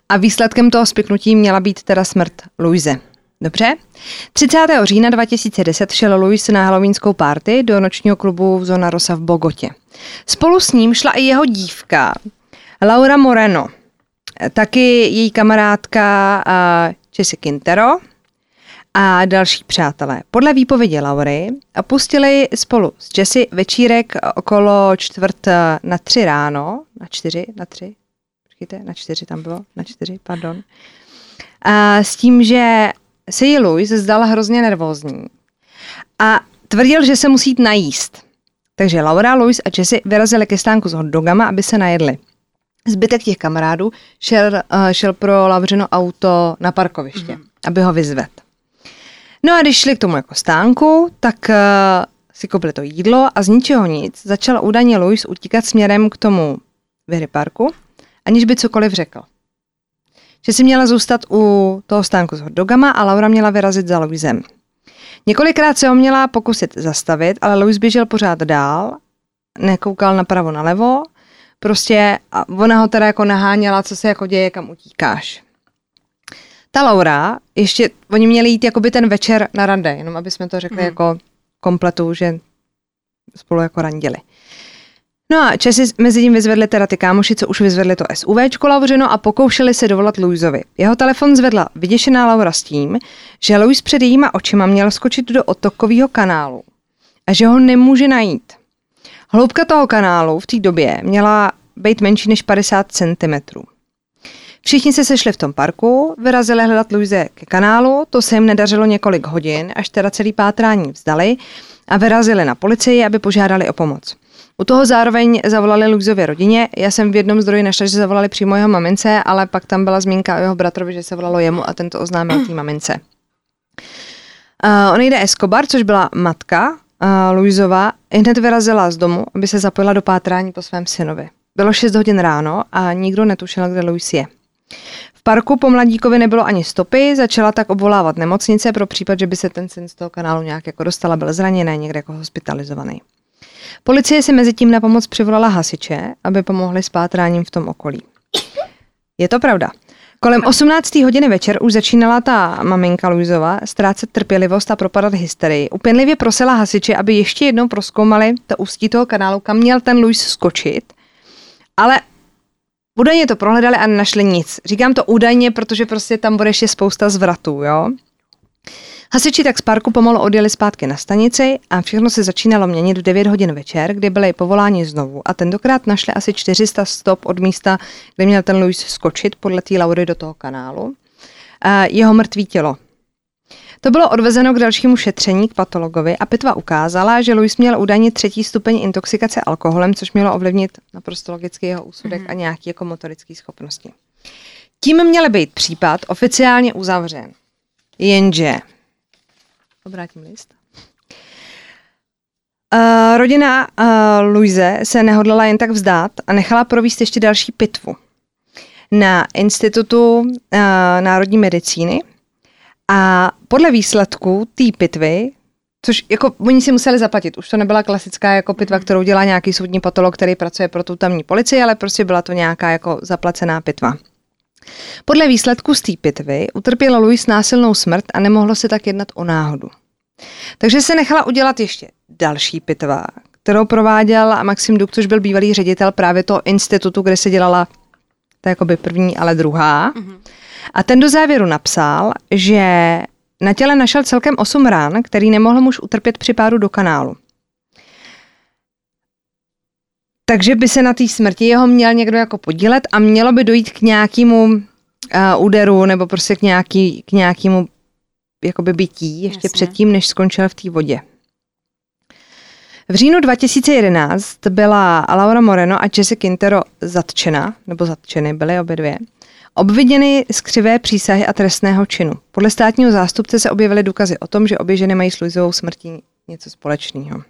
a výsledkem toho spiknutí měla být teda smrt Louise. Dobře? 30. října 2010 šel Luis na halloweenskou party do nočního klubu Zona Rosa v Bogotě. Spolu s ním šla i jeho dívka Laura Moreno, taky její kamarádka Jessie Quintero a další přátelé. Podle výpovědi Laury opustili spolu s Jessie večírek okolo čtvrt na tři ráno, na čtyři, na tři, počkejte, na čtyři tam bylo, na čtyři, pardon. A s tím, že se jí Louis zdala hrozně nervózní a tvrdil, že se musí jít najíst. Takže Laura, Louis a Jesse vyrazili ke stánku s hotdogama, aby se najedli. Zbytek těch kamarádů šel, uh, šel pro Lavřino auto na parkoviště, mm. aby ho vyzvedl. No a když šli k tomu jako stánku, tak uh, si koupili to jídlo a z ničeho nic začal údajně Louis utíkat směrem k tomu Viry parku aniž by cokoliv řekl. Že si měla zůstat u toho stánku s hotdogama a Laura měla vyrazit za Louisem. Několikrát se ho měla pokusit zastavit, ale Louis běžel pořád dál, nekoukal napravo nalevo, prostě a ona ho teda jako naháněla, co se jako děje, kam utíkáš. Ta Laura, ještě, oni měli jít jakoby ten večer na rande, jenom aby jsme to řekli mm. jako kompletu, že spolu jako randili. No a Česi mezi tím vyzvedli teda ty kámoši, co už vyzvedli to SUVčko Lauřino a pokoušeli se dovolat Louisovi. Jeho telefon zvedla vyděšená Laura s tím, že Louis před jejíma očima měl skočit do otokového kanálu a že ho nemůže najít. Hloubka toho kanálu v té době měla být menší než 50 cm. Všichni se sešli v tom parku, vyrazili hledat Louise ke kanálu, to se jim nedařilo několik hodin, až teda celý pátrání vzdali a vyrazili na policii, aby požádali o pomoc. U toho zároveň zavolali Luxově rodině. Já jsem v jednom zdroji našla, že zavolali přímo jeho mamince, ale pak tam byla zmínka o jeho bratrovi, že se volalo jemu a tento oznámil té mamince. Uh, on jde Escobar, což byla matka uh, Luizova, hned vyrazila z domu, aby se zapojila do pátrání po svém synovi. Bylo 6 hodin ráno a nikdo netušil, kde Luis je. V parku po mladíkovi nebylo ani stopy, začala tak obvolávat nemocnice pro případ, že by se ten syn z toho kanálu nějak jako dostala, byl zraněný, někde jako hospitalizovaný. Policie si mezi tím na pomoc přivolala hasiče, aby pomohli s pátráním v tom okolí. Je to pravda. Kolem 18. hodiny večer už začínala ta maminka Luizova ztrácet trpělivost a propadat hysterii. Upěnlivě prosila hasiče, aby ještě jednou proskoumali to ústí toho kanálu, kam měl ten Luis skočit. Ale údajně to prohledali a nenašli nic. Říkám to údajně, protože prostě tam bude ještě spousta zvratů, jo. Hasiči tak z parku pomalu odjeli zpátky na stanici a všechno se začínalo měnit v 9 hodin večer, kdy byli povoláni znovu a tentokrát našli asi 400 stop od místa, kde měl ten Louis skočit podle té Laury do toho kanálu. A jeho mrtvý tělo. To bylo odvezeno k dalšímu šetření k patologovi a pitva ukázala, že Louis měl údajně třetí stupeň intoxikace alkoholem, což mělo ovlivnit naprosto logicky jeho úsudek mm. a nějaký jako motorické schopnosti. Tím měl být případ oficiálně uzavřen. Jenže Obrátím list. Uh, rodina uh, Luise se nehodlala jen tak vzdát a nechala províst ještě další pitvu na Institutu uh, národní medicíny a podle výsledku té pitvy, což jako oni si museli zaplatit, už to nebyla klasická jako pitva, kterou dělá nějaký soudní patolog, který pracuje pro tu tamní policii, ale prostě byla to nějaká jako zaplacená pitva. Podle výsledku z té pitvy utrpěl Louis násilnou smrt a nemohlo se tak jednat o náhodu. Takže se nechala udělat ještě další pitva, kterou prováděl Maxim Duk, což byl bývalý ředitel právě toho institutu, kde se dělala to jakoby první, ale druhá. Mm-hmm. A ten do závěru napsal, že na těle našel celkem 8 ran, který nemohl muž utrpět při pádu do kanálu. Takže by se na té smrti jeho měl někdo jako podílet a mělo by dojít k nějakému uh, úderu nebo prostě k, nějaký, k nějakému jakoby bytí ještě Jasně. předtím, než skončil v té vodě. V říjnu 2011 byla Laura Moreno a Jesse Quintero zatčena, nebo zatčeny byly obě dvě, obviněny z křivé přísahy a trestného činu. Podle státního zástupce se objevily důkazy o tom, že obě ženy mají s Luizovou smrtí něco společného.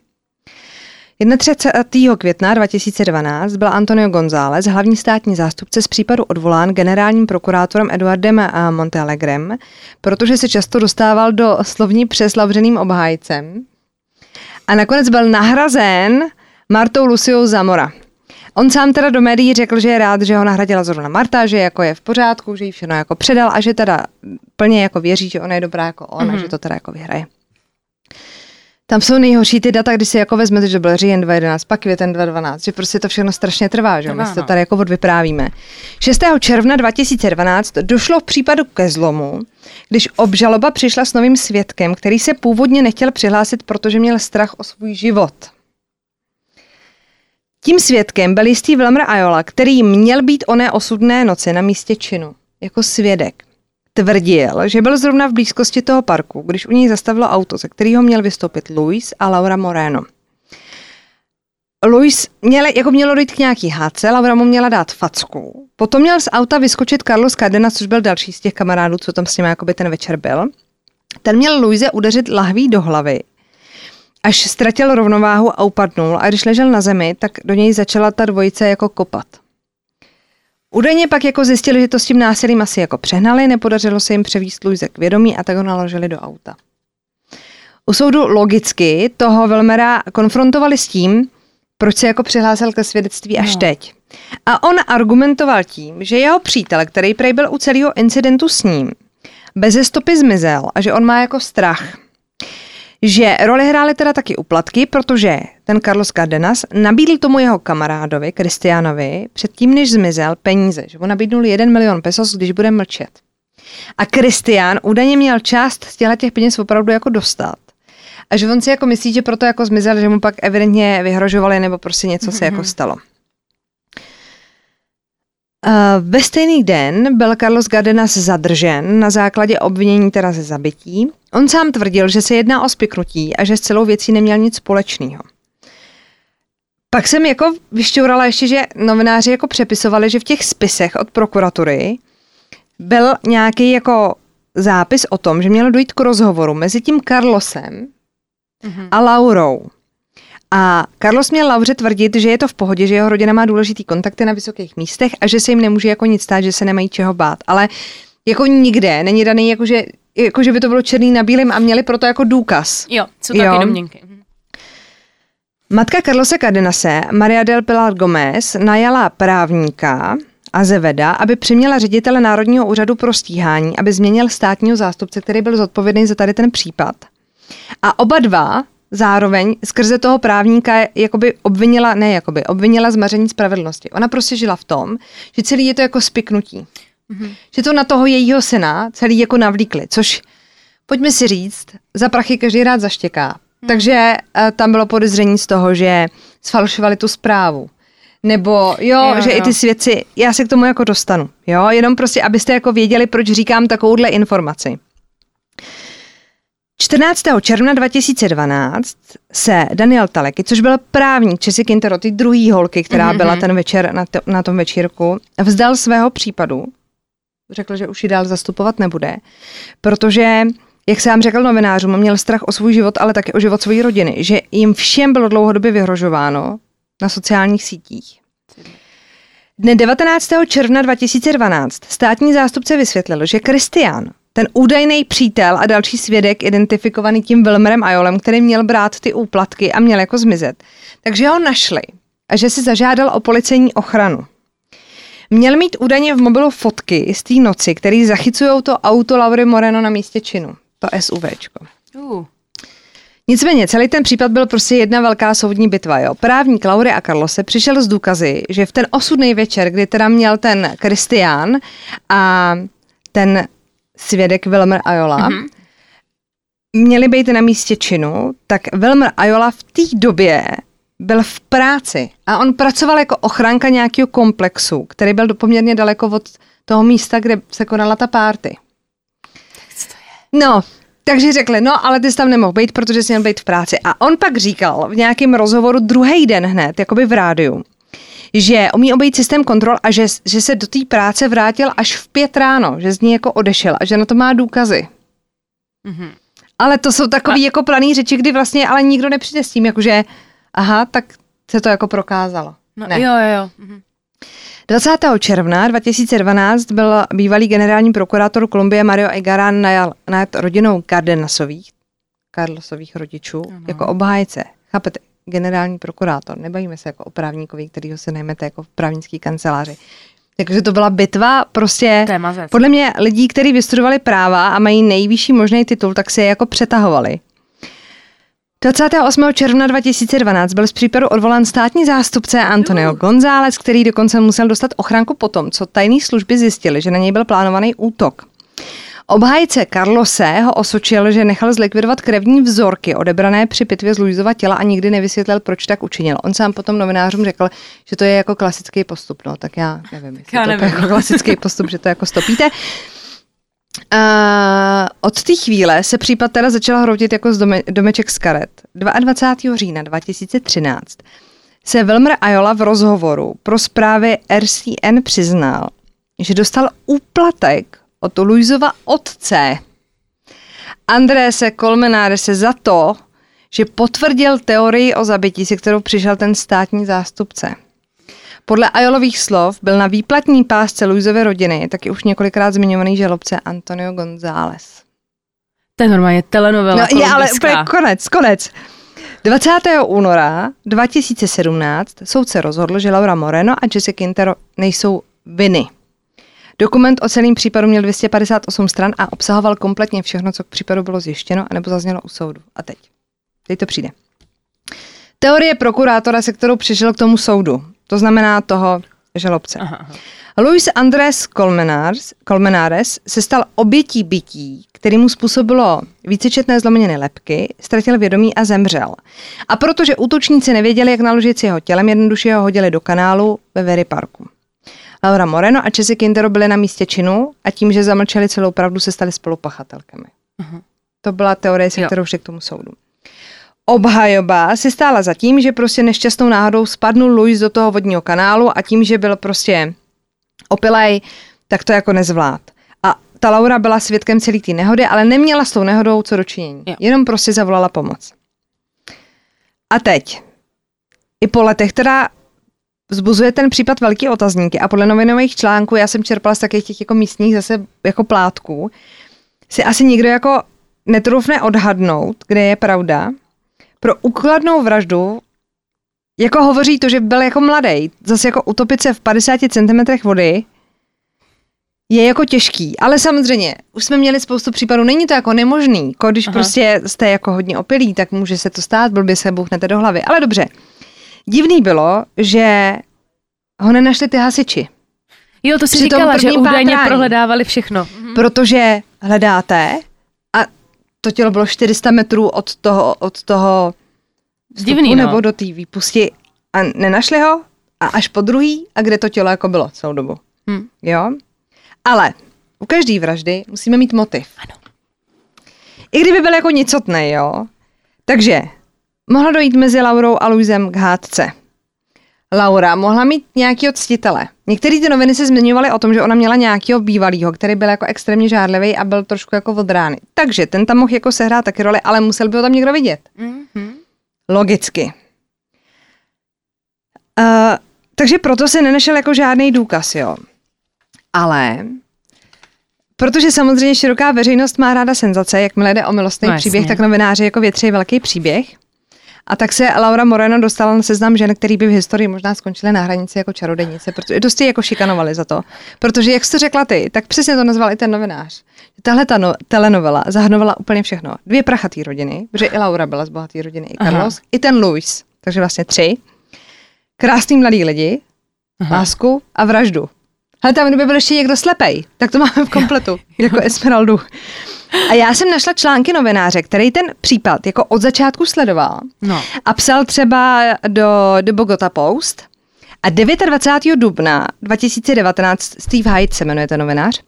31. května 2012 byl Antonio González, hlavní státní zástupce z případu odvolán generálním prokurátorem Eduardem Montelegrem, protože se často dostával do slovní přeslavřeným obhájcem a nakonec byl nahrazen Martou Luciou Zamora. On sám teda do médií řekl, že je rád, že ho nahradila zrovna Marta, že jako je v pořádku, že jí všechno jako předal a že teda plně jako věří, že ona je dobrá jako ona, mm-hmm. že to teda jako vyhraje. Tam jsou nejhorší ty data, když si jako vezmete, že byl říjen 2011, pak květen 2012, že prostě to všechno strašně trvá, že trvá, my si to no. tady jako odvyprávíme. 6. června 2012 došlo v případu ke zlomu, když obžaloba přišla s novým svědkem, který se původně nechtěl přihlásit, protože měl strach o svůj život. Tím svědkem byl jistý Vlamr Ajola, který měl být oné osudné noci na místě činu, jako svědek tvrdil, že byl zrovna v blízkosti toho parku, když u něj zastavilo auto, ze kterého měl vystoupit Luis a Laura Moreno. Luis měl, jako mělo dojít k nějaký hádce, Laura mu měla dát facku. Potom měl z auta vyskočit Carlos Cadena, což byl další z těch kamarádů, co tam s ním jakoby ten večer byl. Ten měl Luise udeřit lahví do hlavy, až ztratil rovnováhu a upadnul a když ležel na zemi, tak do něj začala ta dvojice jako kopat. Údajně pak jako zjistili, že to s tím násilím asi jako přehnali, nepodařilo se jim převíst Luise k vědomí a tak ho naložili do auta. U soudu logicky toho Velmera konfrontovali s tím, proč se jako přihlásil ke svědectví až no. teď. A on argumentoval tím, že jeho přítel, který prej byl u celého incidentu s ním, bez stopy zmizel a že on má jako strach. Že roli hrály teda taky uplatky, protože ten Carlos Cardenas nabídl tomu jeho kamarádovi, Kristiánovi, předtím, než zmizel, peníze, že mu nabídnul 1 milion pesos, když bude mlčet. A Kristián údajně měl část z těchto těch peněz opravdu jako dostat. A že on si jako myslí, že proto jako zmizel, že mu pak evidentně vyhrožovali nebo prostě něco se jako stalo. Ve stejný den byl Carlos Gardenas zadržen na základě obvinění teda ze zabití. On sám tvrdil, že se jedná o spiknutí a že s celou věcí neměl nic společného. Pak jsem jako vyšťourala ještě, že novináři jako přepisovali, že v těch spisech od prokuratury byl nějaký jako zápis o tom, že mělo dojít k rozhovoru mezi tím Carlosem mm-hmm. a Laurou. A Carlos měl Lauře tvrdit, že je to v pohodě, že jeho rodina má důležitý kontakty na vysokých místech a že se jim nemůže jako nic stát, že se nemají čeho bát. Ale jako nikde není daný, jako že, jako že by to bylo černý na bílém a měli proto jako důkaz. Jo, co taky domněnky. Matka Carlose Cardenase, Maria del Pilar Gomez, najala právníka, Azeveda, aby přiměla ředitele Národního úřadu pro stíhání, aby změnil státního zástupce, který byl zodpovědný za tady ten případ. A oba dva zároveň skrze toho právníka jakoby obvinila, ne jakoby, obvinila zmaření spravedlnosti. Ona prostě žila v tom, že celý je to jako spiknutí. Mm-hmm. Že to na toho jejího syna celý jako navlíkli, což pojďme si říct, za prachy každý rád zaštěká. Mm. Takže uh, tam bylo podezření z toho, že sfalšovali tu zprávu. Nebo jo, jo že jo. i ty svědci, já se k tomu jako dostanu, jo, jenom prostě, abyste jako věděli, proč říkám takovouhle informaci. 14. června 2012 se Daniel Taleky, což byl právník Česy Quintero, ty druhý holky, která mm-hmm. byla ten večer na, to, na tom večírku, vzdal svého případu. Řekl, že už ji dál zastupovat nebude, protože, jak jsem řekl novinářům, měl strach o svůj život, ale také o život své rodiny, že jim všem bylo dlouhodobě vyhrožováno na sociálních sítích. Dne 19. června 2012 státní zástupce vysvětlil, že Kristián ten údajný přítel a další svědek identifikovaný tím Wilmerem Ajolem, který měl brát ty úplatky a měl jako zmizet. Takže ho našli a že si zažádal o policejní ochranu. Měl mít údajně v mobilu fotky z té noci, které zachycují to auto Laury Moreno na místě činu. To SUVčko. Uh. Nicméně celý ten případ byl prostě jedna velká soudní bitva. Jo. Právník Laury a Carlose přišel z důkazy, že v ten osudný večer, kdy teda měl ten Kristián a ten svědek Wilmer Ajola, mm-hmm. měli být na místě činu, tak Wilmer Ajola v té době byl v práci a on pracoval jako ochránka nějakého komplexu, který byl poměrně daleko od toho místa, kde se konala ta párty. No, takže řekli, no ale ty jsi tam nemohl být, protože jsi měl být v práci. A on pak říkal v nějakém rozhovoru druhý den hned, jakoby v rádiu, že umí obejít systém kontrol a že, že se do té práce vrátil až v pět ráno, že z ní jako odešel a že na to má důkazy. Mm-hmm. Ale to jsou takový a... jako planý řeči, kdy vlastně ale nikdo nepřijde s tím, jakože aha, tak se to jako prokázalo. No, ne. Jo, jo, jo. Mhm. 20. června 2012 byl bývalý generální prokurátor Kolumbie Mario Egaran najal nad rodinou Cardenasových, Carlosových rodičů, ano. jako obhájce. Chápete? Generální prokurátor. Nebavíme se jako o právníkovi, kterýho se najmete jako v právnický kanceláři. Takže to byla bitva prostě, podle mě lidí, kteří vystudovali práva a mají nejvyšší možný titul, tak se je jako přetahovali. 28. června 2012 byl z případu odvolán státní zástupce Antonio González, který dokonce musel dostat ochránku potom, co tajné služby zjistili, že na něj byl plánovaný útok. Obhájce Carlose ho osočil, že nechal zlikvidovat krevní vzorky odebrané při pitvě z Luizova těla a nikdy nevysvětlil, proč tak učinil. On sám potom novinářům řekl, že to je jako klasický postup. No, tak já nevím, jestli já nevím. to je jako klasický postup, že to jako stopíte. Uh, od té chvíle se případ teda začal hroutit jako z dome, domeček z karet. 22. října 2013 se Wilmer Ajola v rozhovoru pro zprávy RCN přiznal, že dostal úplatek od Luizova otce Andrése Colmenárese za to, že potvrdil teorii o zabití, se kterou přišel ten státní zástupce. Podle Ajolových slov byl na výplatní pásce Luizové rodiny taky už několikrát zmiňovaný žalobce Antonio González. To je normálně telenovela. No, je, ale úplně konec, konec. 20. února 2017 soudce rozhodl, že Laura Moreno a Jesse Quintero nejsou viny Dokument o celém případu měl 258 stran a obsahoval kompletně všechno, co k případu bylo zjištěno a nebo zaznělo u soudu. A teď. Teď to přijde. Teorie prokurátora, se kterou přišel k tomu soudu, to znamená toho žalobce. Aha, aha. Luis Andrés Colmenares, Colmenares se stal obětí bytí, který mu způsobilo vícečetné zlomeniny lepky, ztratil vědomí a zemřel. A protože útočníci nevěděli, jak naložit s jeho tělem, jednoduše ho hodili do kanálu ve Very Parku. Laura Moreno a Jesse Quintero byli na místě činu a tím, že zamlčeli celou pravdu, se stali spolupachatelkami. Aha. To byla teorie, se Jo. kterou šli k tomu soudu. Obhajoba si stála za tím, že prostě nešťastnou náhodou spadnul Luis do toho vodního kanálu a tím, že byl prostě opilej, tak to jako nezvlád. A ta Laura byla svědkem celé té nehody, ale neměla s tou nehodou co dočinění. Jo. Jenom prostě zavolala pomoc. A teď, i po letech teda vzbuzuje ten případ velký otazníky a podle novinových článků, já jsem čerpala z takových těch jako místních zase jako plátků, si asi nikdo jako netrufne odhadnout, kde je pravda. Pro úkladnou vraždu jako hovoří to, že byl jako mladý, zase jako utopit se v 50 cm vody je jako těžký, ale samozřejmě, už jsme měli spoustu případů, není to jako nemožný, když Aha. prostě jste jako hodně opilí, tak může se to stát, blbě se bouchnete do hlavy, ale dobře. Divný bylo, že ho nenašli ty hasiči, Jo, to si Při říkala, že údajně pátrání. prohledávali všechno. protože hledáte a to tělo bylo 400 metrů od toho, od toho vstupu Divný, no. nebo do té výpusti a nenašli ho a až po druhý a kde to tělo jako bylo celou dobu. Hm. Jo? Ale u každé vraždy musíme mít motiv. Ano. I kdyby byl jako nicotný, jo? Takže mohla dojít mezi Laurou a Luisem k hádce. Laura mohla mít nějaký ctitele. Některé ty noviny se zmiňovaly o tom, že ona měla nějakého bývalého, který byl jako extrémně žárlivý a byl trošku jako od rány. Takže ten tam mohl jako sehrát taky roli, ale musel by ho tam někdo vidět. Mhm. Logicky. Uh, takže proto se nenašel jako žádný důkaz, jo. Ale protože samozřejmě široká veřejnost má ráda senzace, jakmile jde o milostný No, příběh, tak novináři jako větří velký příběh. A tak se Laura Moreno dostala na seznam žen, který by v historii možná skončily na hranici jako čarodejnice, protože dosti jako šikanovali za to. Protože, jak jsi to řekla ty, tak přesně to nazval i ten novinář. Tahle ta no, telenovela zahrnovala úplně všechno. Dvě prachatý rodiny, protože i Laura byla z bohaté rodiny, i Aha. Carlos, i ten Luis. Takže vlastně tři. Krásný mladý lidi, Aha. lásku a vraždu. Ale tam, kdyby byl ještě někdo slepej, tak to máme v kompletu, jako Esmeraldu. A já jsem našla články novináře, který ten případ jako od začátku sledoval No. a psal třeba do, do Bogota Post. A 29. dubna 2019 Steve Hyde se jmenuje ten novinář,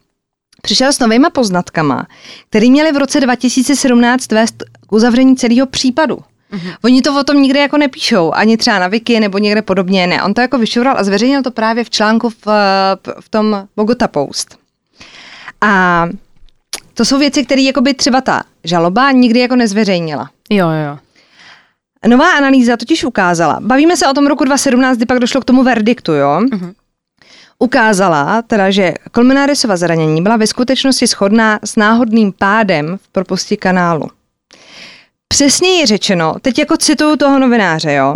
přišel s novýma poznatkama, který měli v roce 2017 vést k uzavření celého případu. Mm-hmm. Oni to o tom nikde jako nepíšou, ani třeba na Wiki nebo někde podobně, ne. On to jako vyšural a zveřejnil to právě v článku v, v tom Bogota Post. A to jsou věci, které jako by třeba ta žaloba nikdy jako nezveřejnila. Jo, jo. Nová analýza totiž ukázala, bavíme se o tom roku 2017, kdy pak došlo k tomu verdiktu, jo? Mhm. Ukázala teda, že Kolmenárisova zranění byla ve skutečnosti shodná s náhodným pádem v propusti kanálu. Přesněji řečeno, teď jako cituju toho novináře, jo?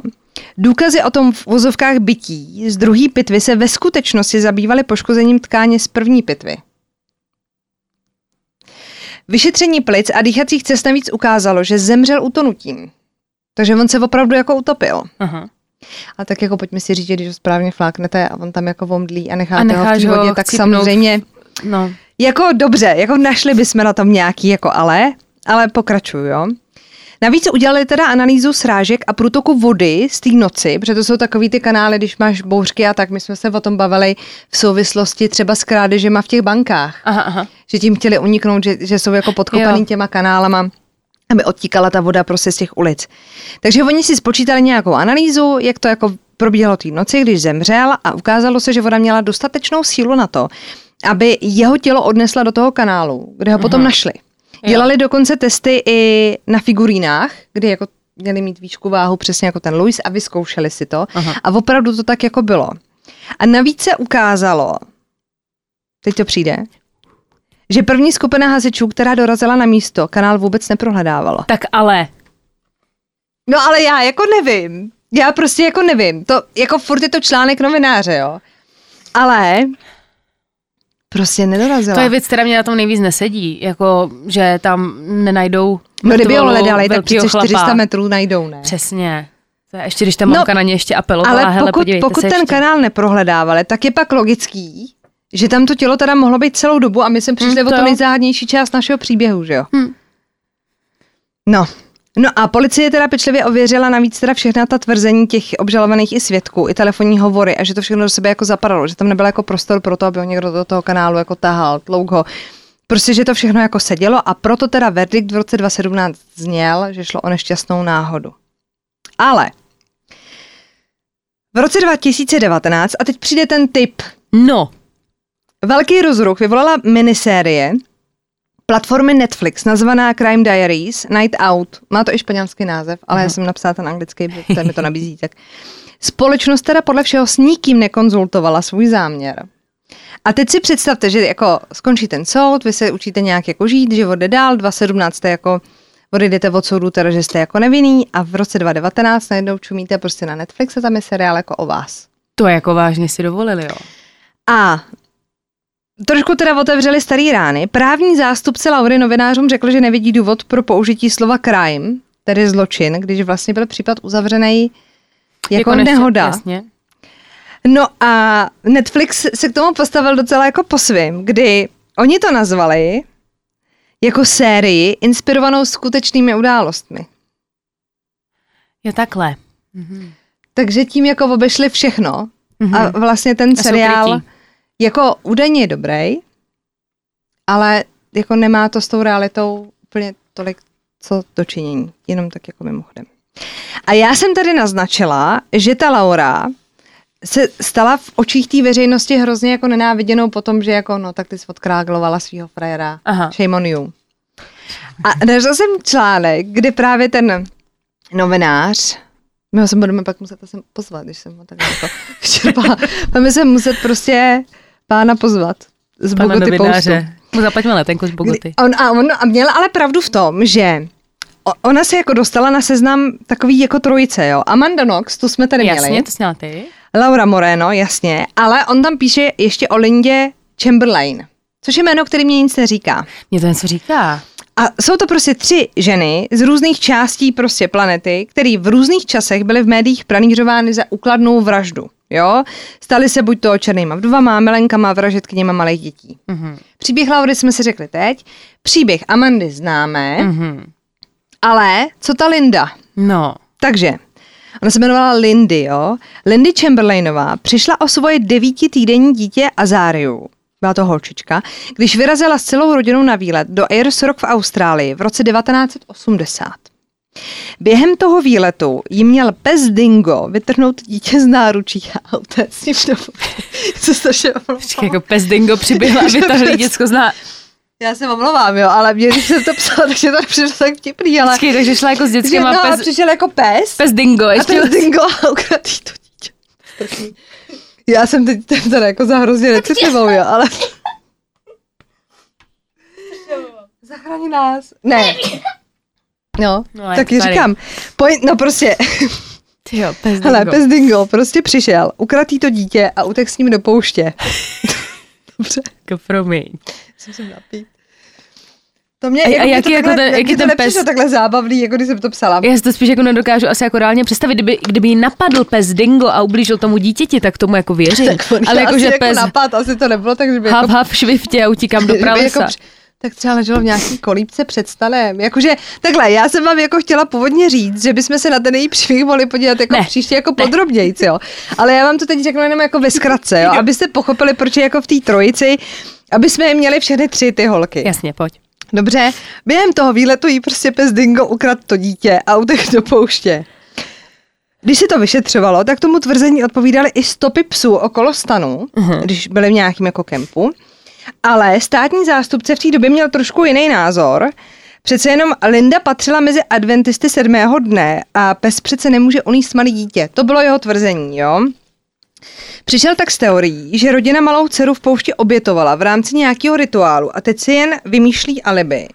Důkazy o tom v vozovkách bytí z druhé pitvy se ve skutečnosti zabývaly poškozením tkáně z první pitvy. Vyšetření plic a dýchacích cest navíc ukázalo, že zemřel utonutím. Takže on se opravdu jako utopil. Aha. A tak jako pojďme si říct, že když ho správně fláknete a on tam jako vomdlí a necháte A ho v té vodě, tak samozřejmě No. jako dobře, jako našli bychom na tom nějaký jako ale, ale pokračuju, jo. Navíc udělali teda analýzu srážek a průtoku vody z té noci, protože to jsou takový ty kanály, když máš bouřky a tak, my jsme se o tom bavili v souvislosti třeba s krádežema v těch bankách Aha, aha. že tím chtěli uniknout, že, že jsou jako podkopaný Jo. těma kanálama, aby odtíkala ta voda prostě z těch ulic. Takže oni si spočítali nějakou analýzu, jak to jako probíhalo té noci, když zemřel a ukázalo se, že voda měla dostatečnou sílu na to, aby jeho tělo odnesla do toho kanálu, kde ho potom našli. Dělali dokonce testy i na figurínách, kdy jako měli mít výšku váhu přesně jako ten Louis a vyzkoušeli si to. Aha. A opravdu to tak jako bylo. A navíc se ukázalo, teď to přijde, že první skupina hasičů, která dorazila na místo, kanál vůbec neprohledávala. Tak ale. No ale já jako nevím. Já prostě jako nevím. To, jako furt je to článek novináře, jo. Ale prostě nedorazila. To je věc, která mě na tom nejvíc nesedí, jako, že tam nenajdou No kdyby ho hledali, tak přece 400 chlapa. metrů najdou, ne? Přesně. To je ještě, když ta mamka No, na ně ještě apelovala, Ale hele, pokud, pokud se ten ještě. kanál neprohledávali, tak je pak logický, že tam to tělo teda mohlo být celou dobu a my jsme přišli Hm, o to to jo. nejzáhadnější část našeho příběhu, že jo? Hm. No. No a policie teda pečlivě ověřila navíc teda všechna ta tvrzení těch obžalovaných i svědků, i telefonní hovory a že to všechno do sebe jako zapadalo, že tam nebyl jako prostor pro to, aby ho někdo do toho kanálu jako tahal, tlouk ho. Prostě, že to všechno jako sedělo a proto teda verdikt v roce 2017 zněl, že šlo o nešťastnou náhodu. Ale v roce 2019, a teď přijde ten tip, No, velký rozruch vyvolala minisérie platformy Netflix, nazvaná Crime Diaries, Night Out. Má to i španělský název, ale já jsem napsala ten anglický, protože mi to nabízí. Tak. Společnost teda podle všeho s nikým nekonzultovala svůj záměr. A teď si představte, že jako skončí ten soud, vy se učíte nějak jako žít, život jde dál, 2017 jste jako odejdete od soudu, teda, že jste jako nevinný a v roce 2019 najednou čumíte prostě na Netflix a tam je seriál jako o vás. to jako vážně si dovolili, jo. A trošku teda otevřeli starý rány. Právní zástupce Laury novinářům řekl, že nevidí důvod pro použití slova crime, tedy zločin, když vlastně byl případ uzavřený jako, jako nehoda. Jasně. No a Netflix se k tomu postavil docela jako po svým, kdy oni to nazvali jako sérii inspirovanou skutečnými událostmi. Jo, takhle. Mhm. Takže tím jako obešli všechno Mhm. a vlastně ten A seriál krytí. Jako údajně je dobrý, ale jako nemá to s tou realitou úplně tolik co dočinění, jenom tak jako mimochodem. A já jsem tady naznačila, že ta Laura se stala v očích té veřejnosti hrozně jako nenáviděnou po tom, že jako no tak ty jsi odkráglovala svého frajera, Aha. shame on you. A našla jsem článek, kde právě ten novinář, my ho se budeme pak muset asi pozvat, když jsem ho tak jako vyčerpala. Budeme se muset prostě pána pozvat z Pana Bogoty novináře. Mu zaplaťme letenku z Bogoty. On, a, on, a měl ale pravdu v tom, že ona se jako dostala na seznam takový jako trojice, jo. Amanda Knox, tu jsme tady Jasně, měli. to jsi ty. Laura Moreno, jasně, ale on tam píše ještě o Lindě Chamberlain, což je jméno, který mě nic neříká. Mě to něco říká. A jsou to prostě tři ženy z různých částí prostě planety, které v různých časech byly v médiích pranířovány za ukladnou vraždu. Jo? Staly se buď to černýma vdovama, milenkama, vražetkyněma malých dětí. Mhm. Příběh Laury jsme si řekli teď, příběh Amandy známe, Mhm. ale co ta Linda? No. Takže, ona se jmenovala Lindy, jo? Lindy Chamberlainová přišla o svoje devítitýdenní dítě Azáriu, byla to holčička, když vyrazila s celou rodinou na výlet do Ayers Rock v Austrálii v roce 1980. Během toho výletu jí měl pes Dingo vytrhnout dítě z náručí a utéct s ním. Co omlouvám. Počkej, jako pes dingo přiběhla a vytahl děcko zná. Já se omlouvám, jo, ale mě, když jsem to psala, takže to přišlo tak vtipný, ale... Počkej, takže šla jako s dětskem a no, a pes, přišel jako pes, pes dingo. a Ještě ten dingo a ukradl jí to dítě. Já jsem teď ten teda jako za hrozně necitlivou, jo, ale... Zachrání nás. Ne. No, No, tak říkám. Poj- no prostě, Ty jo, pes dingo. hele, pes dingo prostě přišel, ukradl jí to dítě a utek s ním do pouště. Dobře, Jako promiň. jsem se napít. To mě, A- jako, mě jaký to jako takhle, ten- jaký mě to ten pes? takhle zábavný, jako když jsem to psala. Já si to spíš jako nedokážu asi jako reálně představit, kdyby, kdyby jí napadl pes dingo a ublížil tomu dítěti, tak tomu jako věřím. Tak on Ale asi jako, že jako pes napad, asi to nebylo tak, že by hav, jako hav, šviftě a utíkám do Kdyby pralesa. Jako, při- tak třeba leželo v nějaký kolípce před stanem. Jakože, takhle, já jsem vám jako chtěla původně říct, že bychom se na ten její příběh mohli podívat jako Ne. příště jako podrobnějc, jo. Ale já vám to teď řeknu jenom jako ve zkratce, jo, abyste pochopili, proč je jako v té trojici, aby jsme je měli všechny tři ty holky. Jasně, pojď. Dobře, během toho výletu jí prostě pes Dingo ukradl to dítě a utek do pouště. Když se to vyšetřovalo, tak tomu tvrzení odpovídaly i stopy psů okolo stanu, uh-huh. když byli v nějakém jako kempu. Ale státní zástupce v té době měl trošku jiný názor. Přece jenom Linda patřila mezi adventisty sedmého dne a pes přece nemůže uníst malý dítě. To bylo jeho tvrzení, jo? Přišel tak s teorií, že rodina malou dceru v poušti obětovala v rámci nějakého rituálu a teď si jen vymýšlí alibi.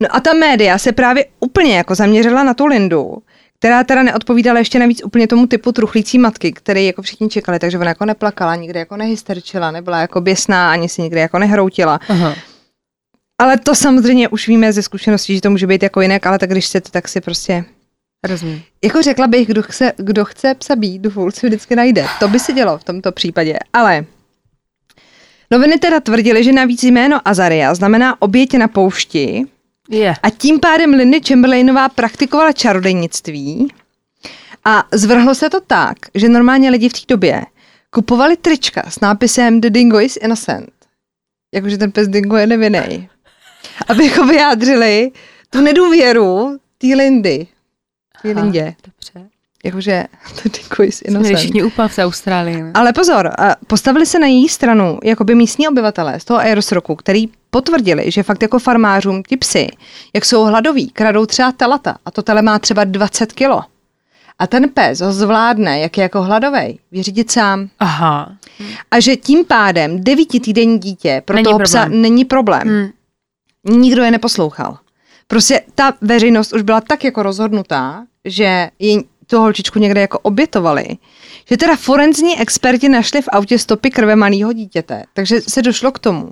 No a ta média se právě úplně jako zaměřila na tu Lindu, která teda neodpovídala ještě navíc úplně tomu typu truchlící matky, který jako všichni čekali, takže ona jako neplakala, nikdy jako nehysterčila, nebyla jako běsná, ani si nikdy jako nehroutila. Aha. Ale to samozřejmě už víme ze zkušeností, že to může být jako jinak, ale tak když chcete, tak si prostě Rozumím. jako řekla bych, kdo chce, kdo chce psa být, duful si vždycky najde. To by se dělo v tomto případě. Ale noviny teda tvrdily, že navíc jméno Azaria znamená oběť na poušti Je. a tím pádem Lindy Chamberlainová praktikovala čarodejnictví a zvrhlo se to tak, že normálně lidi v té době kupovali trička s nápisem The Dingo is innocent. Jakože ten pes Dingo je nevinný. Aby jako vyjádřili tu nedůvěru té Lindy. Té Aha, Lindě. Dobře. Jakože The Dingo is Jsme innocent. všichni úplně v Austrálii. ne? Ale pozor, postavili se na její stranu jakoby místní obyvatelé z toho Aerosroku, který potvrdili, že fakt jako farmářům ti psy, jak jsou hladoví, kradou třeba telata a to tele má třeba 20 kilo. A ten pes ho zvládne, jak je jako hladovej, vyřídit sám. Aha. A že tím pádem devítitýdenní dítě pro Není toho psa problém. není problém. Hm. Nikdo je neposlouchal. Prostě ta veřejnost už byla tak jako rozhodnutá, že jí tu holčičku někde jako obětovali, že teda forenzní experti našli v autě stopy krve malého dítěte. Takže se došlo k tomu,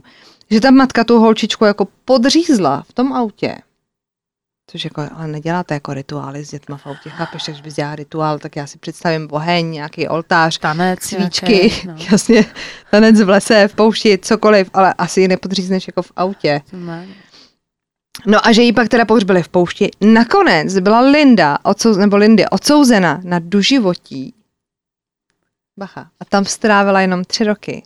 že ta matka tu holčičku jako podřízla v tom autě. Což jako, ale neděláte jako rituály s dětma v autě, chápeš, takže bys dělala rituál, tak já si představím oheň, nějaký oltář, Tanec. svíčky, nějaké, no. jasně, tanec v lese, v poušti, cokoliv, ale asi ji nepodřízneš jako v autě. Má. No a že ji pak teda pohřbili v poušti. Nakonec byla Linda, odsouz, nebo Lindy, odsouzena na doživotí. Bacha. A tam strávila jenom tři roky.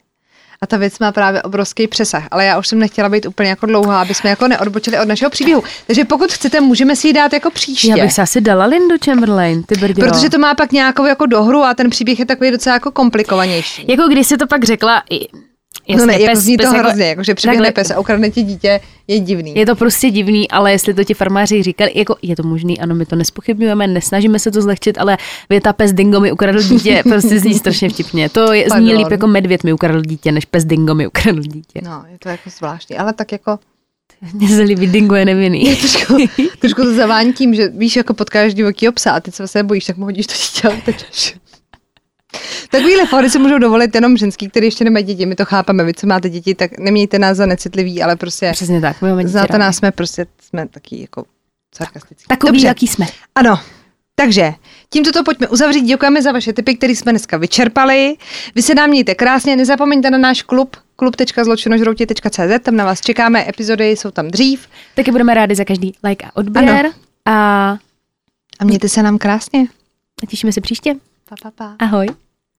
A ta věc má právě obrovský přesah, ale já už jsem nechtěla být úplně jako dlouhá, aby jsme jako neodbočili od našeho příběhu. Takže pokud chcete, můžeme si ji dát jako příště. Já bych se asi dala Lindu Chamberlain, ty brdělo. Protože to má pak nějakou jako dohru a ten příběh je takový docela jako komplikovanější. Jako když si to pak řekla, i- jasně, no ne, jako pes, zní to pes jako- hrozně, jako, že přiběhne takhle- pes a ukradne ti dítě, je divný. Je to prostě divný, ale jestli to ti farmáři říkali, jako je to možný, ano, my to nespochybňujeme, nesnažíme se to zlehčit, ale věta pes dingo mi ukradl dítě, prostě zní strašně vtipně. To je, zní líp jako medvěd mi ukradl dítě, než pes dingo mi ukradl dítě. No, je to jako zvláštní, ale tak jako Mně se líbí, dingo je nevinný. trošku, trošku to zavání tím, že víš, jako potkáš divokýho psa a ty se se bojíš, tak mu hodíš to dítě a utečeš. Takovýhle fóry si můžou dovolit jenom ženský, který ještě nemají děti. My to chápeme, vy co máte děti, tak nemějte nás za necitlivý, ale prostě Přesně tak, my máme dítě znáte rádi. nás, jsme prostě jsme taky jako sarkastický. Takový, Dobře. jaký jsme. Ano, takže tímto to pojďme uzavřít. Děkujeme za vaše tipy, které jsme dneska vyčerpali. Vy se nám mějte krásně, nezapomeňte na náš klub klub.zločinožrouti.cz, tam na vás čekáme, epizody jsou tam dřív Taky budeme rádi za každý like a odběr. Ano. A a mějte se nám krásně. těšíme se příště. Pa, pa, pa. Ahoj.